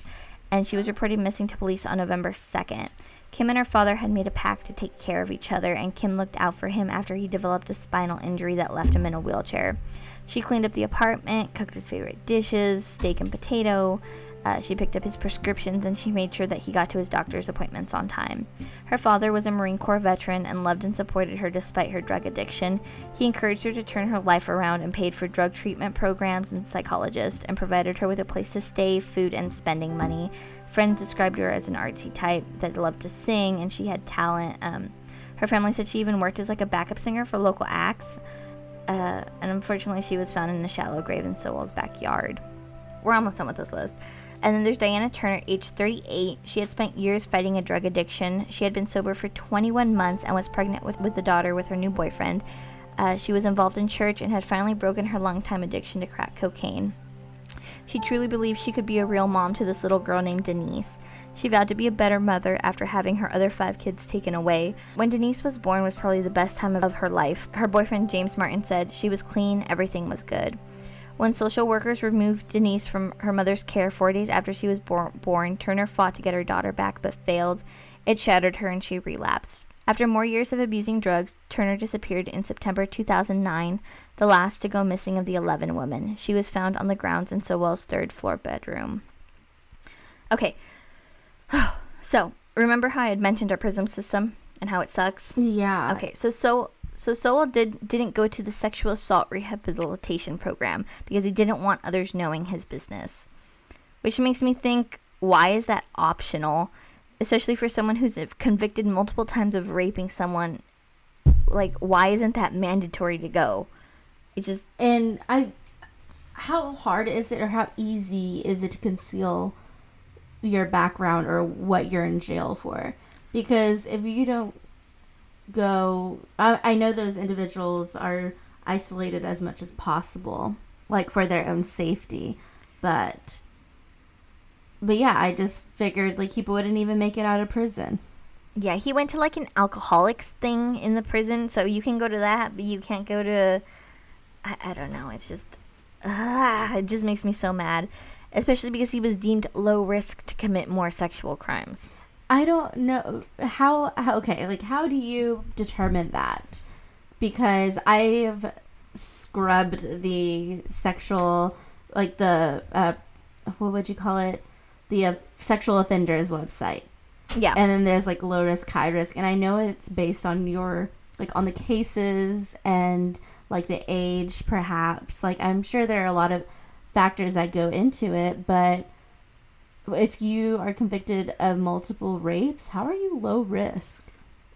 and she was reported missing to police on November 2nd. Kim and her father had made a pact to take care of each other, and Kim looked out for him after he developed a spinal injury that left him in a wheelchair. She cleaned up the apartment, cooked his favorite dishes, steak and potato. Uh, she picked up his prescriptions and she made sure that he got to his doctor's appointments on time. Her father was a Marine Corps veteran and loved and supported her despite her drug addiction. He encouraged her to turn her life around and paid for drug treatment programs and psychologists and provided her with a place to stay, food, and spending money. Friends described her as an artsy type that loved to sing and she had talent. Um, her family said she even worked as like a backup singer for local acts. Uh, and unfortunately, she was found in a shallow grave in Sowell's backyard. We're almost done with this list. And then there's Diana Turner, age 38. She had spent years fighting a drug addiction. She had been sober for 21 months and was pregnant with, with the daughter with her new boyfriend. Uh, she was involved in church and had finally broken her longtime addiction to crack cocaine. She truly believed she could be a real mom to this little girl named Denise. She vowed to be a better mother after having her other five kids taken away. When Denise was born was probably the best time of her life. Her boyfriend James Martin said she was clean, everything was good. When social workers removed Denise from her mother's care four days after she was bor- born, Turner fought to get her daughter back but failed. It shattered her and she relapsed. After more years of abusing drugs, Turner disappeared in September 2009, the last to go missing of the 11 women. She was found on the grounds in Sowell's third floor bedroom. Okay, <sighs> so remember how I had mentioned our prison system and how it sucks? Yeah. Okay, so so so Sowell did didn't go to the sexual assault rehabilitation program because he didn't want others knowing his business. Which makes me think, why is that optional? Especially for someone who's convicted multiple times of raping someone. Like, why isn't that mandatory to go? It just And I, how hard is it, or how easy is it to conceal your background or what you're in jail for? Because if you don't go, I, I know those individuals are isolated as much as possible, like for their own safety, but. But yeah, I just figured like he wouldn't even make it out of prison. Yeah, he went to like an alcoholics thing in the prison, so you can go to that, but you can't go to. I, I don't know. It's just. Ah, it just makes me so mad. Especially because he was deemed low risk to commit more sexual crimes. I don't know how, how okay, like how do you determine that? Because I've scrubbed the sexual like the uh what would you call it? The uh, sexual offenders website. Yeah. And then there's like low risk, high risk, and I know it's based on your like on the cases and like the age perhaps. Like I'm sure there are a lot of factors that go into it, but if you are convicted of multiple rapes, how are you low risk?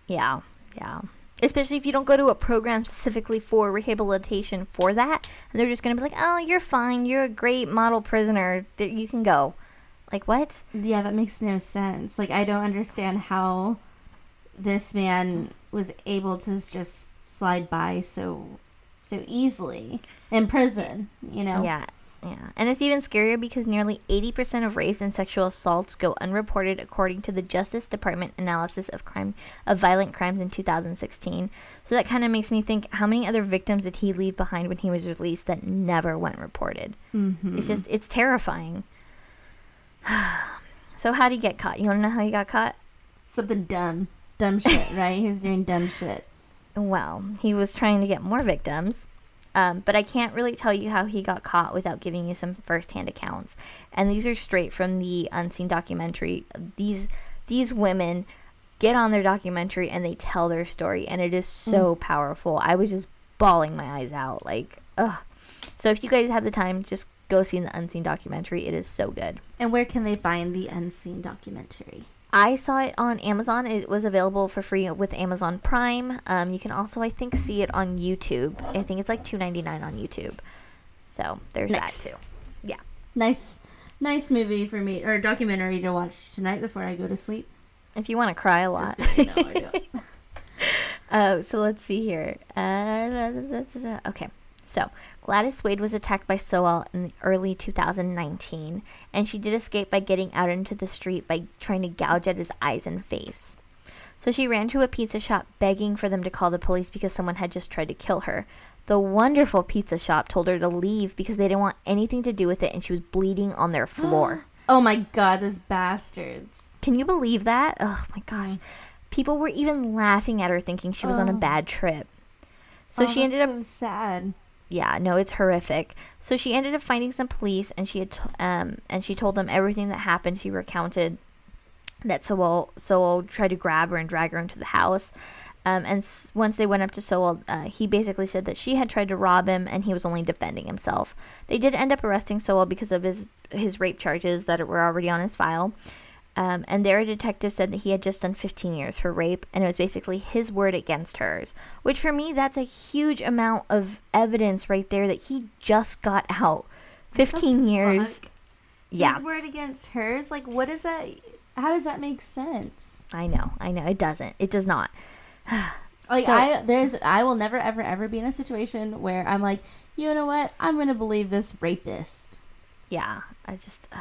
yeah. Yeah. Especially if you don't go to a program specifically for rehabilitation for that, and they're just going to be like, oh, you're fine. You're a great model prisoner. That You can go. Like, what? Yeah, that makes no sense. Like I don't understand how this man was able to just slide by so so easily in prison, you know? Yeah. Yeah, and it's even scarier because nearly 80% of rapes and sexual assaults go unreported according to the Justice Department analysis of crime of violent crimes in 2016. So that kind of makes me think how many other victims did he leave behind when he was released that never went reported? Mm-hmm. It's just it's terrifying. <sighs> so how did he get caught? You want to know how he got caught? Something dumb. Dumb shit, right? He was doing dumb shit. <laughs> Well, he was trying to get more victims. Um, but I can't really tell you how he got caught without giving you some firsthand accounts. And these are straight from the Unseen documentary. These these women get on their documentary and they tell their story, and it is so powerful. I was just bawling my eyes out, like, ugh. So if you guys have the time, just go see the Unseen documentary. It is so good. And where can they find the unseen documentary? I saw it on Amazon. It was available for free with Amazon Prime. Um, you can also, I think, see it on YouTube. I think it's like two ninety nine on YouTube. So there's Nice. that too. Yeah. Nice, nice movie for me or documentary to watch tonight before I go to sleep. If you want to cry a lot. Kidding. no, I don't. Uh, <laughs> <laughs> so let's see here. Uh, okay. So Gladys Wade was attacked by Sowell in the early 2019, and she did escape by getting out into the street by trying to gouge at his eyes and face. So she ran to a pizza shop begging for them to call the police because someone had just tried to kill her. The wonderful pizza shop told her to leave because they didn't want anything to do with it and she was bleeding on their floor. <gasps> Oh my god, those bastards. Can you believe that? Oh my gosh. Mm. People were even laughing at her thinking she was on a Oh. bad trip. So Oh, she ended up so sad. Yeah, no, it's horrific. So she ended up finding some police, and she had, t- um, and she told them everything that happened. She recounted that Sowell, Sowell tried to grab her and drag her into the house. Um, and s- once they went up to Sowell, uh, he basically said that she had tried to rob him, and he was only defending himself. They did end up arresting Sowell because of his his rape charges that were already on his file. Um, and their detective said that he had just done 15 years for rape, and it was basically his word against hers. Which for me, that's a huge amount of evidence right there that he just got out. 15 years. Fuck. Yeah, His word against hers? Like, what is that? How does that make sense? I know, I know. It doesn't. It does not. <sighs> Like, So- I there's I will never ever ever be in a situation where I'm like, you know what? I'm gonna believe this rapist. Yeah, I just. Uh,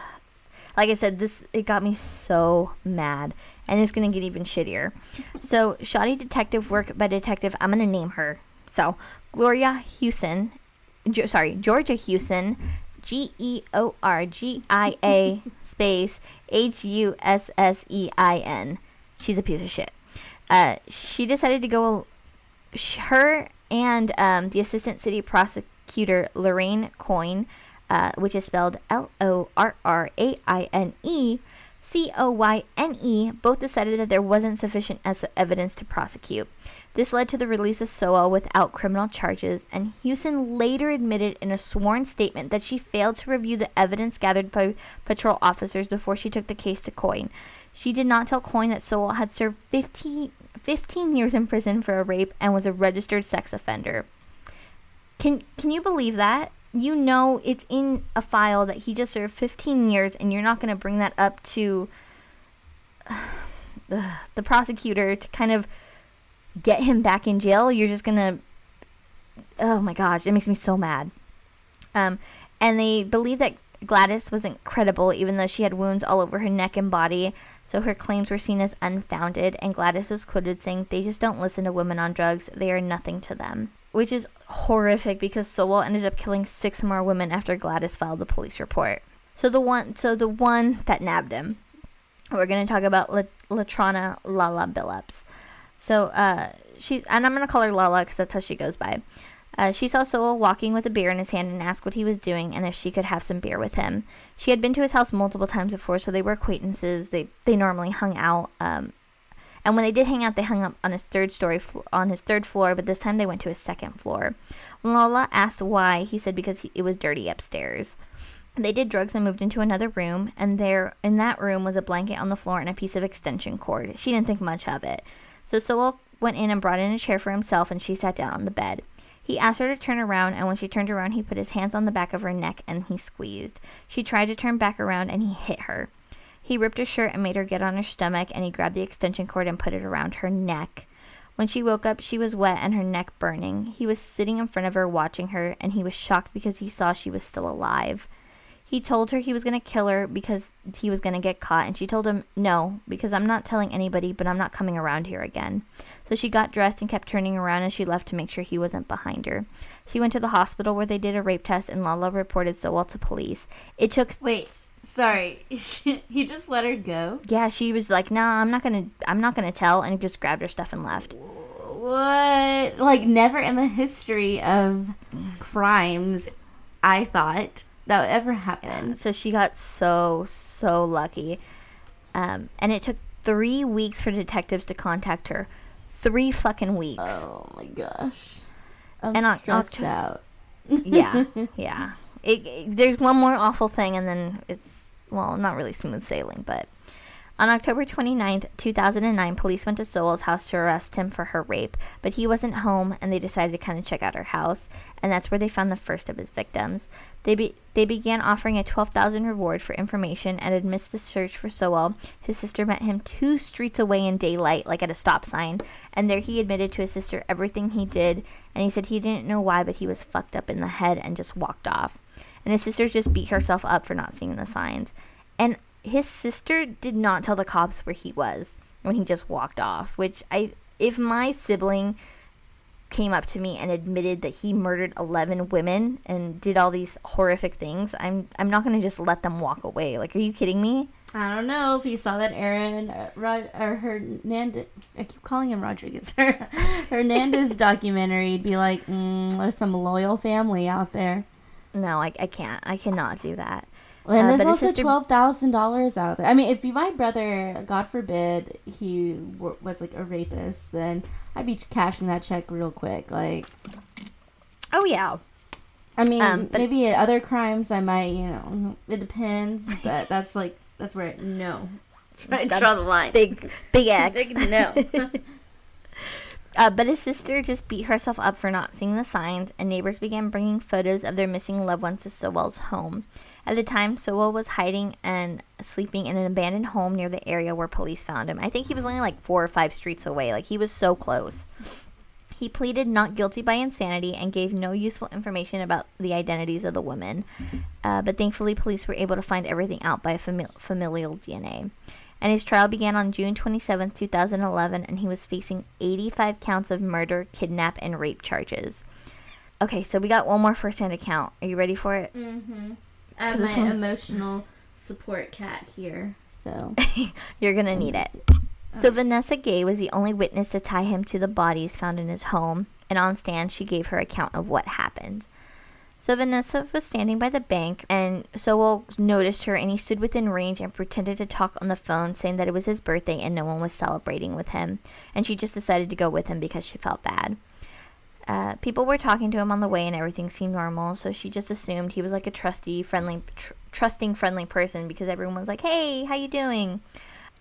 like I said, this it got me so mad, and it's gonna get even shittier. <laughs> so, shoddy detective work by detective. I'm gonna name her. So, Gloria Hussein, jo- sorry, Georgia Hussein, G E O R G I A <laughs> space H U S S E I N. She's a piece of shit. Uh, she decided to go. sh- Her and um, the assistant city prosecutor Lorraine Coyne, uh, which is spelled L O R R A I N E, C O Y N E, both decided that there wasn't sufficient evidence to prosecute. This led to the release of Sowell without criminal charges, and Hussein later admitted in a sworn statement that she failed to review the evidence gathered by patrol officers before she took the case to Coyne. She did not tell Coyne that Sowell had served 15, 15 years in prison for a rape and was a registered sex offender. Can can you believe that? You know it's in a file that he just served 15 years and you're not going to bring that up to <sighs> uh, the prosecutor to kind of get him back in jail. You're just going to Oh my gosh, it makes me so mad. Um and they believe that Gladys wasn't credible even though she had wounds all over her neck and body, so her claims were seen as unfounded and Gladys was quoted saying they just don't listen to women on drugs, they are nothing to them. Which is horrific because Sowell ended up killing six more women after Gladys filed the police report. So the one so the one that nabbed him. We're gonna talk about La- Latrana Lala Billups. So uh, she's and I'm gonna call her Lala because that's how she goes by. Uh, she saw Sowell walking with a beer in his hand and asked what he was doing and if she could have some beer with him. She had been to his house multiple times before, so they were acquaintances. They they normally hung out. Um, and when they did hang out, they hung up on his third story on his third floor. But this time they went to his second floor. When Lola asked why, he said because he, it was dirty upstairs. They did drugs and moved into another room, and there in that room was a blanket on the floor and a piece of extension cord. She didn't think much of it. So Sowell went in and brought in a chair for himself, and she sat down on the bed. He asked her to turn around, and when she turned around, he put his hands on the back of her neck and he squeezed. She tried to turn back around, and he hit her. He ripped her shirt and made her get on her stomach, and he grabbed the extension cord and put it around her neck. When she woke up, she was wet and her neck burning. He was sitting in front of her watching her, and he was shocked because he saw she was still alive. He told her he was going to kill her because he was going to get caught, and she told him, No, because I'm not telling anybody, but I'm not coming around here again. So she got dressed and kept turning around as she left to make sure he wasn't behind her. She went to the hospital where they did a rape test, and Lala reported Sowell to police. It took Wait, sorry. <laughs> he just let her go? yeah, she was like, "Nah, I'm not gonna, I'm not gonna tell," and just grabbed her stuff and left. What? Like, never in the history of crimes, I thought that would ever happen. So she got so so lucky, um, and it took three weeks for detectives to contact her. Three fucking weeks. Oh my gosh. I'm And on stressed out. yeah, <laughs> yeah. It, it- there's one more awful thing, and then it's well, not really smooth sailing, but. On October 29th, 2009, police went to Sowell's house to arrest him for her rape, but he wasn't home and they decided to kind of check out her house, and that's where they found the first of his victims. They be- they began offering a 12,000 reward for information and amidst the search for Sowell, his sister met him two streets away in daylight, like at a stop sign, and there he admitted to his sister everything he did, and he said he didn't know why, but he was fucked up in the head and just walked off. And his sister just beat herself up for not seeing the signs. And his sister did not tell the cops where he was when he just walked off, which I if my sibling came up to me and admitted that he murdered 11 women and did all these horrific things, I'm I'm not going to just let them walk away. Like are you kidding me? I don't know if you saw that Aaron uh, Ro- or Hernandez. I keep calling him Rodriguez. <laughs> Hernandez <laughs> documentary. You'd be like, mm, there's some loyal family out there. No, I, I can't. I cannot do that. And Uh, there's also sister- twelve thousand dollars out there. I mean, if my brother, God forbid, he w- was like a rapist, then I'd be cashing that check real quick. Like, Oh yeah. I mean, Um, but- maybe at other crimes, I might, you know, it depends. <laughs> But that's like that's where it, no, that's right. Draw the line. Big big <laughs> X. Big no. <laughs> Uh, but his sister just beat herself up for not seeing the signs, and neighbors began bringing photos of their missing loved ones to Sowell's home. At the time, Sowell was hiding and sleeping in an abandoned home near the area where police found him. I think he was only like four or five streets away. Like, he was so close. He pleaded not guilty by insanity and gave no useful information about the identities of the women. Uh, but thankfully, police were able to find everything out by fami- familial DNA. And his trial began on June 27, 2011, and he was facing 85 counts of murder, kidnap, and rape charges. Okay, so we got one more first-hand account. Are you ready for it? mm-hmm. I have my emotional support cat here, so <laughs> You're gonna need it. Oh. So Vanessa Gay was the only witness to tie him to the bodies found in his home, and on stand she gave her account of what happened. So Vanessa was standing by the bank, and Sowell noticed her, and he stood within range and pretended to talk on the phone, saying that it was his birthday and no one was celebrating with him, and she just decided to go with him because she felt bad. Uh, people were talking to him on the way, and everything seemed normal. So she just assumed he was like a trusty, friendly, tr- trusting, friendly person because everyone was like, "Hey, how you doing?"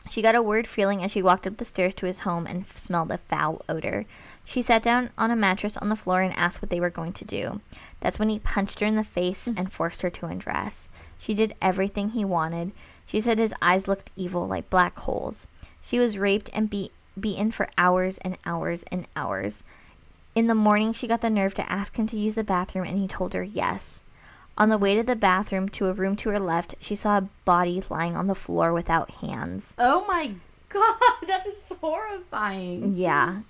She got a weird feeling as she walked up the stairs to his home and f- smelled a foul odor. She sat down on a mattress on the floor and asked what they were going to do. That's when he punched her in the face and forced her to undress. She did everything he wanted. She said his eyes looked evil like black holes. She was raped and beat, beaten for hours and hours and hours. In the morning, she got the nerve to ask him to use the bathroom, and he told her yes. On the way to the bathroom to a room to her left, she saw a body lying on the floor without hands. oh my god, <laughs> that is horrifying. Yeah.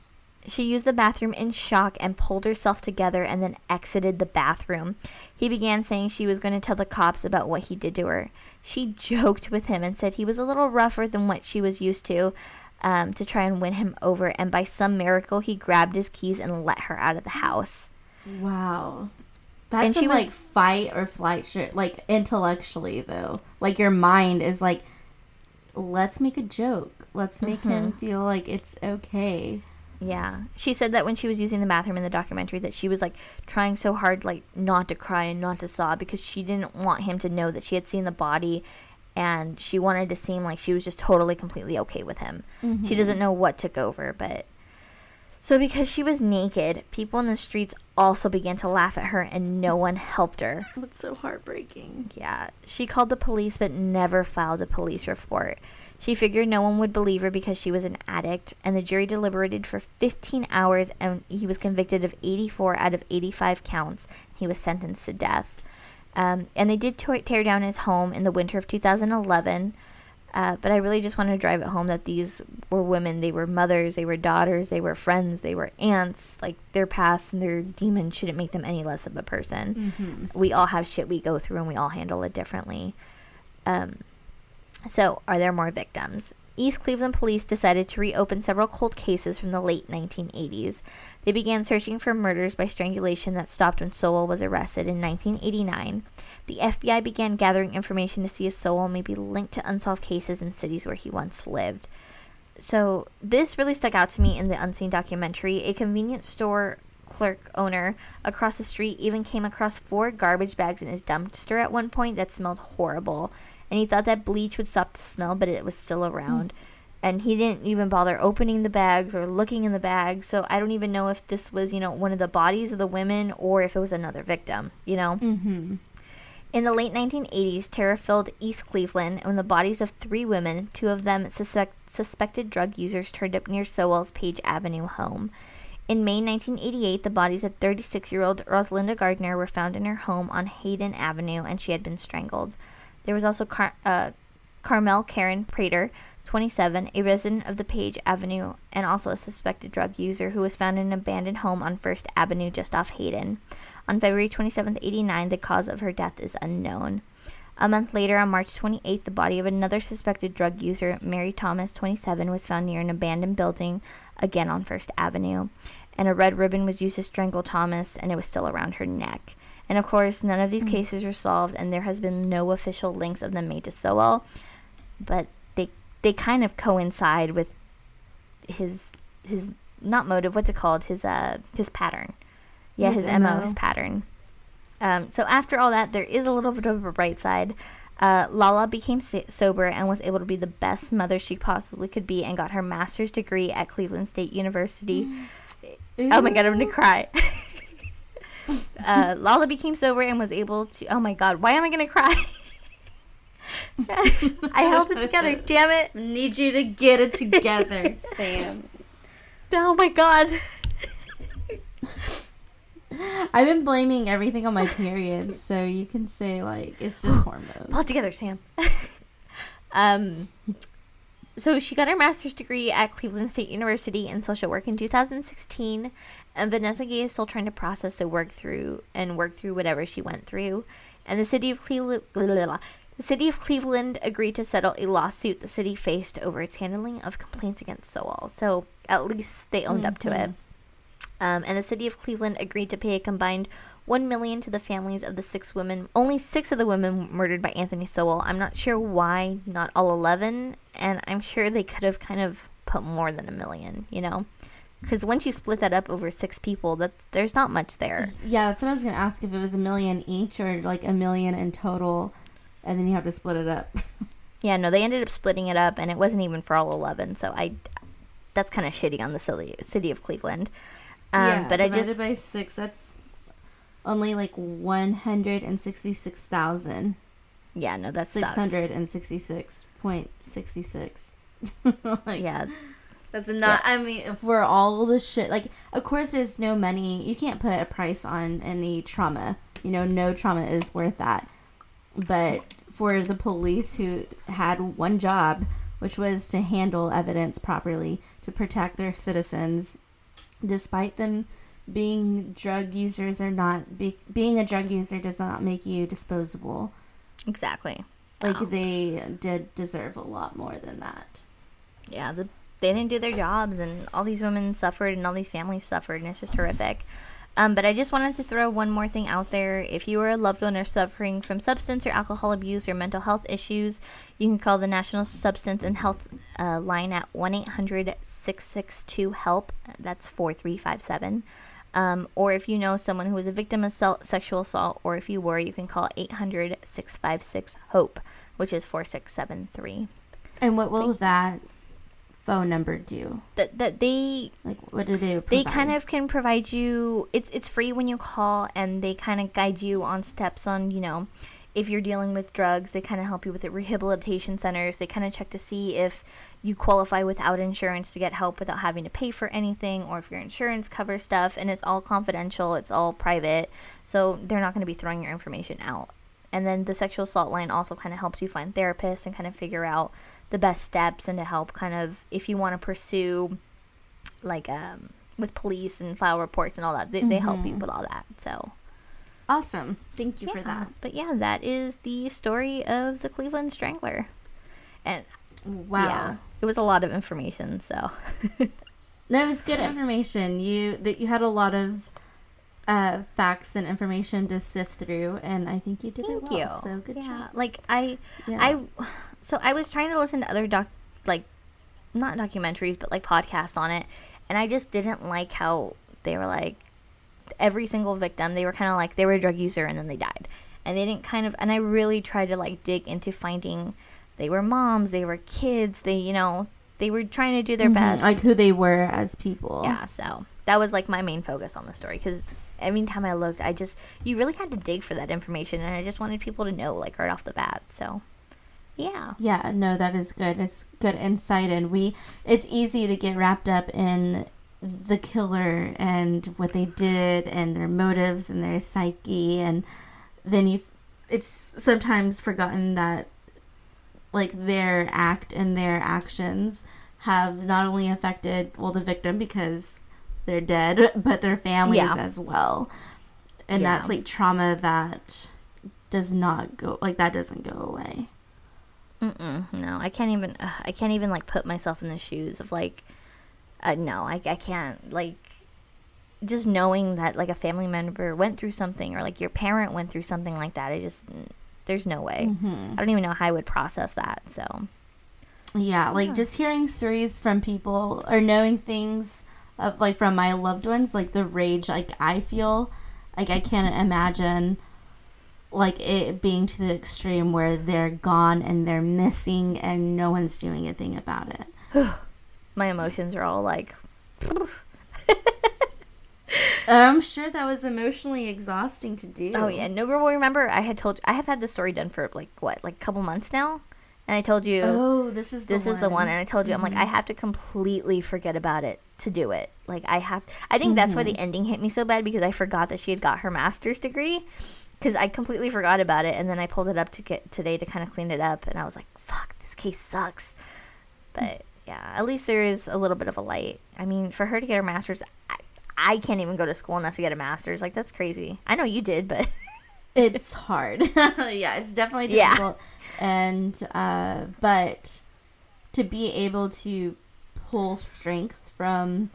She used the bathroom in shock and pulled herself together and then exited the bathroom. He began saying she was going to tell the cops about what he did to her. She <laughs> joked with him and said he was a little rougher than what she was used to um, to try and win him over. And by some miracle, he grabbed his keys and let her out of the house. Wow. That's And some she was- like fight or flight shit. Like intellectually though, like your mind is like, let's make a joke. Let's make him feel like it's okay. Yeah. She said that when she was using the bathroom in the documentary that she was like trying so hard like not to cry and not to sob because she didn't want him to know that she had seen the body and she wanted to seem like she was just totally completely okay with him. She mm-hmm. doesn't know what took over, but So, because she was naked, people in the streets also began to laugh at her and no <laughs> one helped her. That's so heartbreaking. Yeah, she called the police but never filed a police report. She figured no one would believe her because she was an addict, and the jury deliberated for 15 hours and he was convicted of 84 out of 85 counts. He was sentenced to death. Um, and they did to- tear down his home in the winter of 2011. Uh, but I really just want to drive it home that these were women. They were mothers, they were daughters, they were friends, they were aunts. Like their past and their demons shouldn't make them any less of a person. Mm-hmm. We all have shit we go through and we all handle it differently. Um, so, are there more victims? East Cleveland police decided to reopen several cold cases from the late 1980s. They began searching for murders by strangulation that stopped when Sowell was arrested in 1989. The FBI began gathering information to see if Sowell may be linked to unsolved cases in cities where he once lived. So, this really stuck out to me in the Unseen documentary. A convenience store clerk owner across the street even came across four garbage bags in his dumpster at one point that smelled horrible. And he thought that bleach would stop the smell, but it was still around. And he didn't even bother opening the bags or looking in the bags. So I don't even know if this was, you know, one of the bodies of the women or if it was another victim, you know? Mm-hmm. In the late 1980s, terror filled East Cleveland when the bodies of three women, two of them suspect, suspected drug users, turned up near Sowell's Page Avenue home. In May 1988, the bodies of 36 year old Rosalinda Gardner were found in her home on Hayden Avenue and she had been strangled. There was also Car- uh, Carmel Karen Prater, 27, a resident of the Page Avenue and also a suspected drug user who was found in an abandoned home on First Avenue just off Hayden. On February 27, 89, the cause of her death is unknown. A month later, on March 28th, the body of another suspected drug user, Mary Thomas, 27, was found near an abandoned building, again on First Avenue. And a red ribbon was used to strangle Thomas, and it was still around her neck. And of course, none of these cases were solved, and there has been no official links of them made to Sowell. But they they kind of coincide with his his not motive. What's it called? His uh his pattern. Yeah, His his, mo, his pattern. Um, so after all that, there is a little bit of a bright side. Uh, Lala became so- sober and was able to be the best mother she possibly could be, and got her master's degree at Cleveland State University. Oh my god, I'm gonna cry. <laughs> uh, Lala became sober and was able to. Oh my god, why am I gonna cry? <laughs> I held it together. Damn it! Need you to get it together, <laughs> Sam. Oh my god. I've been blaming everything on my period, so you can say like it's just <gasps> hormones. Pull together, Sam. <laughs> um, so she got her master's degree at Cleveland State University in social work in 2016, and Vanessa Gay is still trying to process the work through and work through whatever she went through. And the city of Cleveland, the city of Cleveland agreed to settle a lawsuit the city faced over its handling of complaints against Sowell. So at least they owned up to it. Um, and the city of Cleveland agreed to pay a combined one million to the families of the six women. Only six of the women murdered by Anthony Sowell. I'm not sure why not all eleven, and I'm sure they could have kind of put more than a million. You know, because once you split that up over six people, that there's not much there. Yeah, that's what I was gonna ask if it was a million each or like a million in total, and then you have to split it up. <laughs> Yeah, no, they ended up splitting it up, and it wasn't even for all eleven. So I, that's kind of shitty on the city city of Cleveland. Um, but I just by six. That's only like one hundred and sixty-six thousand yeah, no, that's six hundred and sixty-six point sixty-six. <laughs> like, Yeah, That's not. I mean, if we're all the shit, like, of course, there's no money. You can't put a price on any trauma. You know, no trauma is worth that. But for the police who had one job, which was to handle evidence properly, to protect their citizens, despite them being drug users or not, be, being a drug user does not make you disposable. exactly. Like, Oh. they did deserve a lot more than that. yeah, the, they didn't do their jobs, and all these women suffered, and all these families suffered, and it's just horrific. Um, but I just wanted to throw one more thing out there. If you are a loved one or suffering from substance or alcohol abuse or mental health issues, you can call the National Substance and Health uh, line at 1 800 662 HELP. That's 4357. Um, or if you know someone who was a victim of sel- sexual assault, or if you were, you can call 800 656 HOPE, which is 4673. And what will that phone number do? That that they Like, what do they? they kind of can provide you it's it's free when you call and they kind of guide you on steps on you know if you're dealing with drugs they kind of help you with it rehabilitation centers they kind of check to see if you qualify without insurance to get help without having to pay for anything or if your insurance covers stuff and it's all confidential it's all private so they're not going to be throwing your information out and then the sexual assault line also kind of helps you find therapists and kind of figure out the best steps and to help kind of if you want to pursue like um with police and file reports and all that. They, they help you with all that. So awesome. Thank you for that. But yeah, that is the story of the Cleveland Strangler. And Wow. yeah, it was a lot of information. So <laughs> That was good information. You that you had a lot of uh, facts and information to sift through, and I think you did it thank well. you. So good yeah, job. like I, Yeah. I, so I was trying to listen to other doc, like not documentaries, but like podcasts on it, and I just didn't like how they were like every single victim. They were kind of like they were a drug user and then they died, and they didn't kind of. And I really tried to like dig into finding. They were moms. They were kids. They, you know, they were trying to do their Mhm, best. like who they were as people. Yeah, so that was like my main focus on the story because every time I looked, I just you really had to dig for that information, and I just wanted people to know like right off the bat. So, yeah, Yeah, no, that is good. It's good insight, and we. It's easy to get wrapped up in the killer and what they did and their motives and their psyche, and then you. It's sometimes forgotten that, like their act and their actions have not only affected well the victim because they're dead, <laughs> but their families Yeah. as well, and Yeah. that's like trauma that does not go like that doesn't go away. Mm-mm, no, I can't even. Uh, I can't even like put myself in the shoes of like. Uh, no, I I can't like. Just knowing that like a family member went through something or like your parent went through something like that, I just there's no way. Mm-hmm. I don't even know how I would process that. So Yeah, like just hearing stories from people or knowing things of like from my loved ones, like the rage like I feel, like I can't imagine like it being to the extreme where they're gone and they're missing and no one's doing a thing about it. <sighs> my emotions are all like <laughs> I'm sure that was emotionally exhausting to do. Oh yeah, no. Well, remember I had told you I have had this story done for like what, like a couple months now, and I told you Oh, this is the this is the one, and I told you I'm like mm-hmm. I have to completely forget about it to do it. Like I have, I think that's why the mm-hmm. ending hit me so bad because I forgot that she had got her master's degree, because I completely forgot about it, and then I pulled it up to get today to kind of clean it up, and I was like, fuck, this case sucks. But yeah, at least there is a little bit of a light. I mean, for her to get her master's. I, I can't even go to school enough to get a master's. Like that's crazy. I know you did, but <laughs> it's hard. <laughs> yeah, it's definitely difficult. Yeah. And uh, but to be able to pull strength from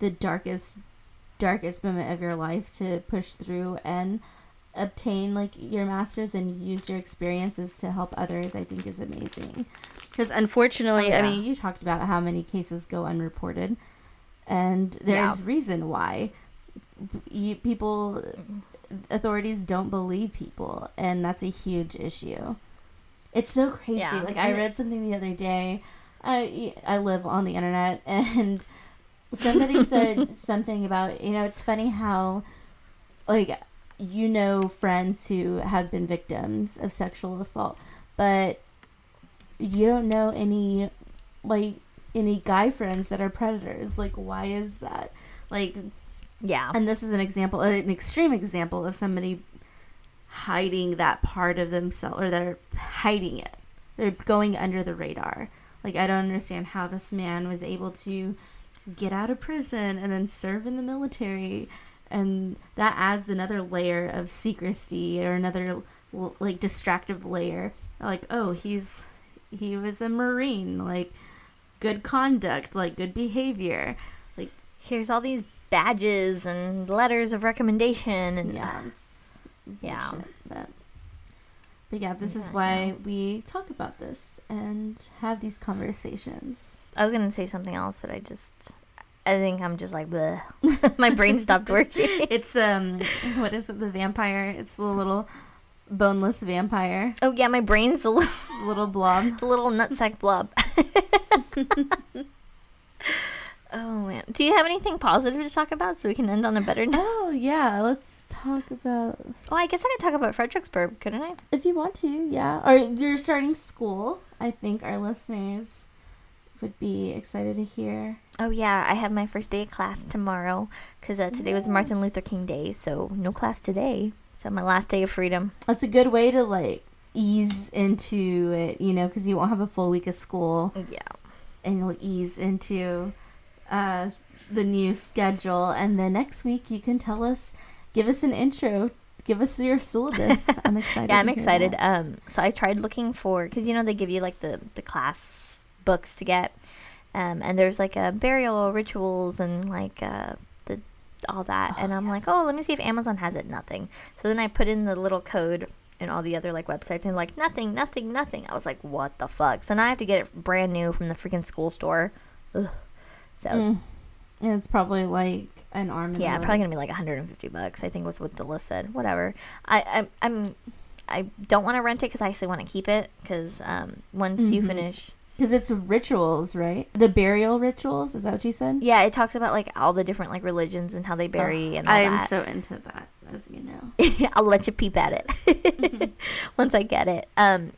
the darkest darkest moment of your life to push through and obtain like your masters and use your experiences to help others i think is amazing because unfortunately Oh, yeah. i mean you talked about how many cases go unreported and there's Yeah. reason why you, people authorities don't believe people and that's a huge issue it's so crazy Yeah. like i read something the other day i i live on the internet <laughs> and somebody said <laughs> something about you know it's funny how like you know friends who have been victims of sexual assault but you don't know any like any guy friends that are predators. Like why is that? Like yeah, and this is an example uh, an extreme example of somebody hiding that part of themselves or they're hiding it. They're going under the radar. Like i don't understand how this man was able to get out of prison and then serve in the military and that adds another layer of secrecy or another like distractive layer like oh he's he was a marine like good conduct like good behavior like here's all these badges and letters of recommendation and yeah, um, it's Yeah. bullshit, But, but yeah, this is Yeah, why we talk about this and have these conversations. I was gonna say something else, but I just I think I'm just like bleh. <laughs> my brain stopped working. <laughs> It's um, what is it? The vampire. It's the little boneless vampire, oh yeah, my brain's the little, little blob. <laughs> the little nutsack blob. Oh man. Do you have anything positive to talk about so we can end on a better note? Oh yeah, let's talk about Well, I guess I could talk about Fredericksburg, couldn't I? if you want to. Yeah, or you're starting school. I think our listeners would be excited to hear. Oh yeah, I have my first day of class tomorrow because uh, today was Martin Luther King Day, so no class today. So my last day of freedom. That's a good way to like ease into it, you know, because you won't have a full week of school. Yeah. and you'll ease into uh, the new schedule. And then next week, you can tell us, give us an intro, give us your syllabus. <laughs> I'm excited. Yeah, I'm excited. Um, so I tried looking for because you know they give you like the the class books to get, um, and there's like a burial rituals and like uh the all that, Oh, and I'm like, oh, let me see if Amazon has it. Nothing. So then I put in the little code and all the other like websites and like nothing, nothing, nothing. I was like, what the fuck? So now I have to get it brand new from the freaking school store. Ugh. So Mm. And it's probably like an arm. Yeah, probably gonna be like 150 bucks. I think was what the list said. Whatever. I I'm, I'm I don't want to rent it because I actually want to keep it because um once you Mhm. finish, Because it's rituals, right? The burial rituals. Is that what you said? yeah, it talks about like all the different like religions and how they bury and all I am that. so into that, as you know. <laughs> I'll let you peep at it <laughs> <laughs> once I get it. Um,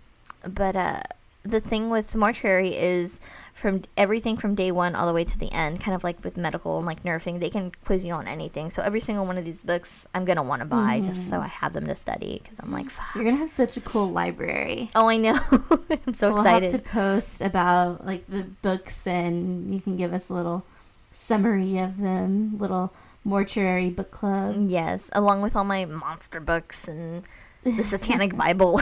but uh, the thing with mortuary is from everything from day one all the way to the end, kind of like with medical and like nursing, they can quiz you on anything. So every single one of these books, I'm gonna want to buy just mm-hmm. so I have them to study because I'm like, fuck. You're gonna have such a cool library. <laughs> Oh, I know. <laughs> I'm so we'll excited. have to post about like the books, and you can give us a little summary of them. Little mortuary book club. Yes, along with all my monster books and the <laughs> Satanic Bible.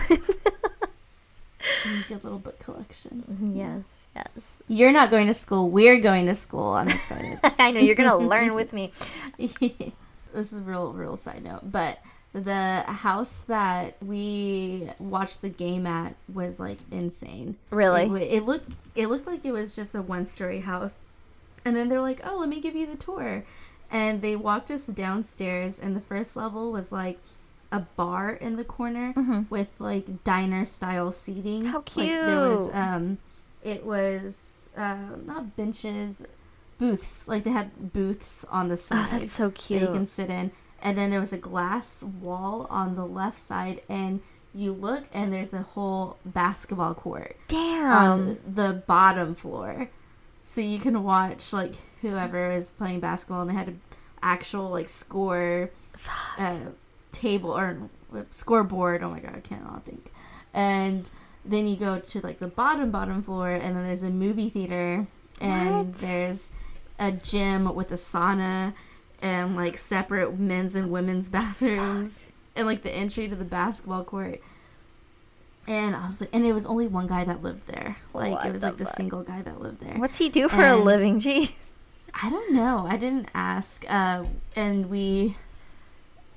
Good little book collection. Mm-hmm, yes, yes. You're not going to school. We're going to school. I'm excited. <laughs> I know you're gonna <laughs> learn with me. <laughs> this is a real, real side note, but the house that we watched the game at was like insane. Really? It, it looked it looked like it was just a one story house, and then they're like, "Oh, let me give you the tour," and they walked us downstairs, and the first level was like a bar in the corner with like diner style seating. How Like, there was cute. um, it was uh, not benches, booths. Like they had booths on the Oh, side that's so that cute. you can sit in. And then there was a glass wall on the left side, and you look, and there's a whole basketball court Damn. on the bottom floor, so you can watch like whoever is playing basketball, and they had an actual like score uh, table or scoreboard. Oh my god, I cannot think. And then you go to like the bottom bottom floor, and then there's a movie theater, and What? there's a gym with a sauna and like separate men's and women's <laughs> bathrooms and like the entry to the basketball court. And I was like, and it was only one guy that lived there. Like What it was like the fuck? single guy that lived there. What's he do for a living? <laughs> Gee. I don't know. I didn't ask. Uh, and we,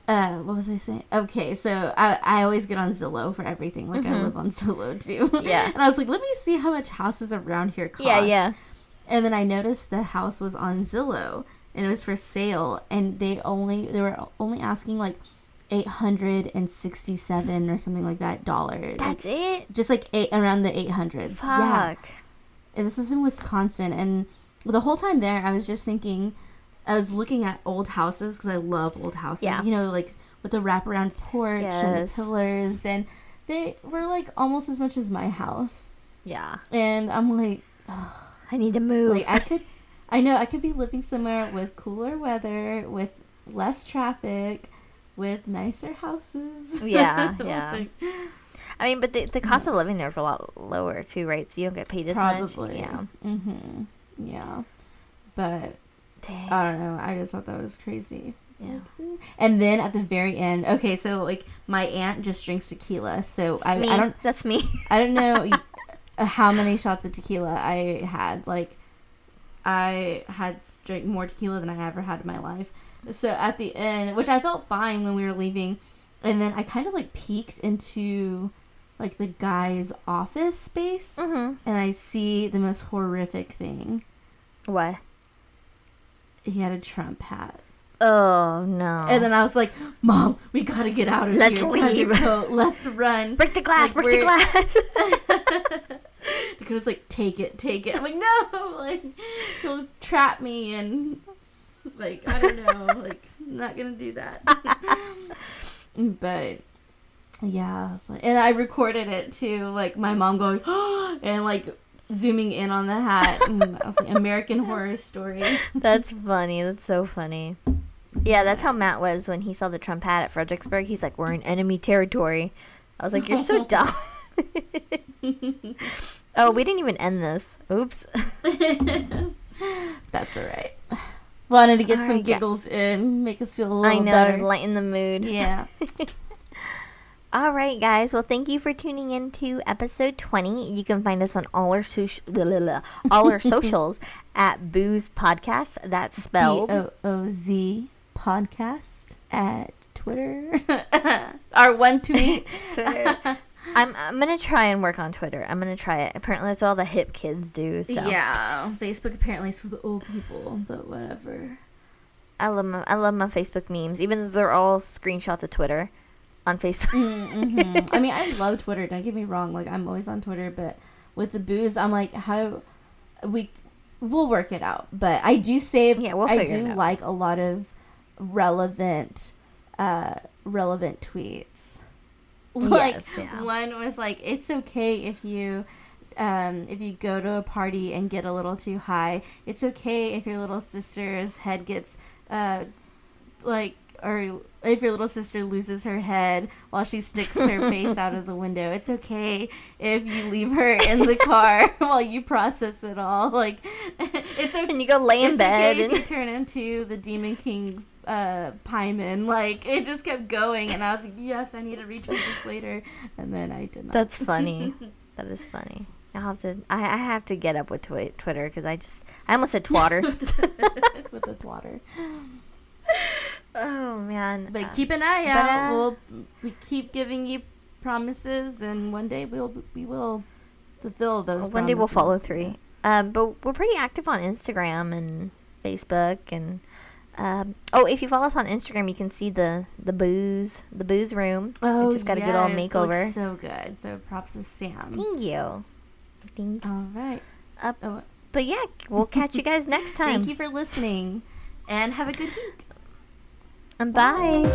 uh, what was I saying? Okay, so I, I always get on Zillow for everything. Like I live on Zillow too. Mm-hmm. <laughs> Yeah. and I was like, let me see how much houses around here cost. Yeah, yeah. And then I noticed the house was on Zillow and it was for sale, and they only they were only asking like eight hundred and sixty seven or something like that dollars. That's it. just like eight around the eight hundreds. Yeah Fuck. and this was in Wisconsin, and the whole time there, I was just thinking, I was looking at old houses because I love old houses. Yeah. You know, like with the wraparound porch and the pillars, and they were like almost as much as my house. Yeah. And I'm like, I need to move. like I could, <laughs> I know I could be living somewhere with cooler weather, with less traffic, with nicer houses. Yeah, <laughs> yeah. Like, I mean, but the, the cost of living there is a lot lower too, right? So you don't get paid as much. probably. Yeah. Mm-hmm. Yeah. But Dang. I don't know. I just thought that was crazy. yeah. And then at the very end, okay, so like my aunt just drinks tequila, so I. I don't That's me. <laughs> I don't know <laughs> uh, how many shots of tequila I had. Like I had drank more tequila than I ever had in my life. So at the end, which I felt fine when we were leaving, and then I kind of like peeked into like the guy's office space, mm-hmm. and I see the most horrific thing. What? He had a Trump hat. Oh no. And then I was like, "Mom, we gotta get out of Let's here. Gotta leave." go. Let's run." break the glass. like, break the glass. <laughs> <laughs> Dakota's like, take it, take it. I'm like, no, like he'll trap me and like I don't know, <laughs> like not gonna do that. but yeah, I was like, and I recorded it too, like my mom going <gasps> and like zooming in on the hat. And I was like, American Horror Story. <laughs> That's funny. That's so funny. Yeah, that's how Matt was when he saw the Trump hat at Fredericksburg. He's like, "We're in enemy territory." I was like, "You're so <laughs> dumb." <laughs> oh, we didn't even end this. Oops. That's all right. Wanted to get All some right, yeah. giggles in, make us feel a I little know better. lighten the mood. yeah. All right, guys. Well, thank you for tuning in to episode 20. You can find us on all our soci- blah, blah, blah, all our <laughs> socials at Booz Podcast. That's spelled. O O Z podcast at Twitter. <laughs> Our one tweet. <laughs> Twitter. I'm I'm gonna try and work on Twitter. I'm gonna try it. Apparently, that's all the hip kids do. So Yeah. Facebook apparently is for the old people, but whatever. I love my I love my Facebook memes, even though they're all screenshots of Twitter on Facebook. hmm <laughs> I mean, I love Twitter. Don't get me wrong. Like, I'm always on Twitter, but with the Booz, I'm like, how we we'll work it out. But I do save. Yeah, we'll I figure do it out. like a lot of relevant, uh, relevant tweets. Like Yes, yeah. one was like, it's okay if you. Um, if you go to a party and get a little too high, it's okay if your little sister's head gets uh, like or if your little sister loses her head while she sticks her face out of the window it's okay if you leave her in the car <laughs> while you process it all like <laughs> it's okay and you go lay in bed okay and you turn into the demon king's uh pieman like it just kept going and i was like yes i need to retweet this later and then i did not that's funny. <laughs> that is funny. I'll have to. I, I have to get up with twi- Twitter because I just I almost said twatter. with the water <laughs> oh man. but Uh, keep an eye but, out uh, we'll we keep giving you promises and one day we'll we will fulfill those one day we'll follow promises. through. Um, but we're pretty active on Instagram and Facebook and um, oh, if you follow us on Instagram, you can see the the Booz the Booz room. Oh, it just got a good old yes, makeover. looks so good. So props to Sam. Thank you. Thanks. All right. Up. Oh, But yeah, we'll catch you guys next <laughs> time. thank you for listening, and have a good week. And bye.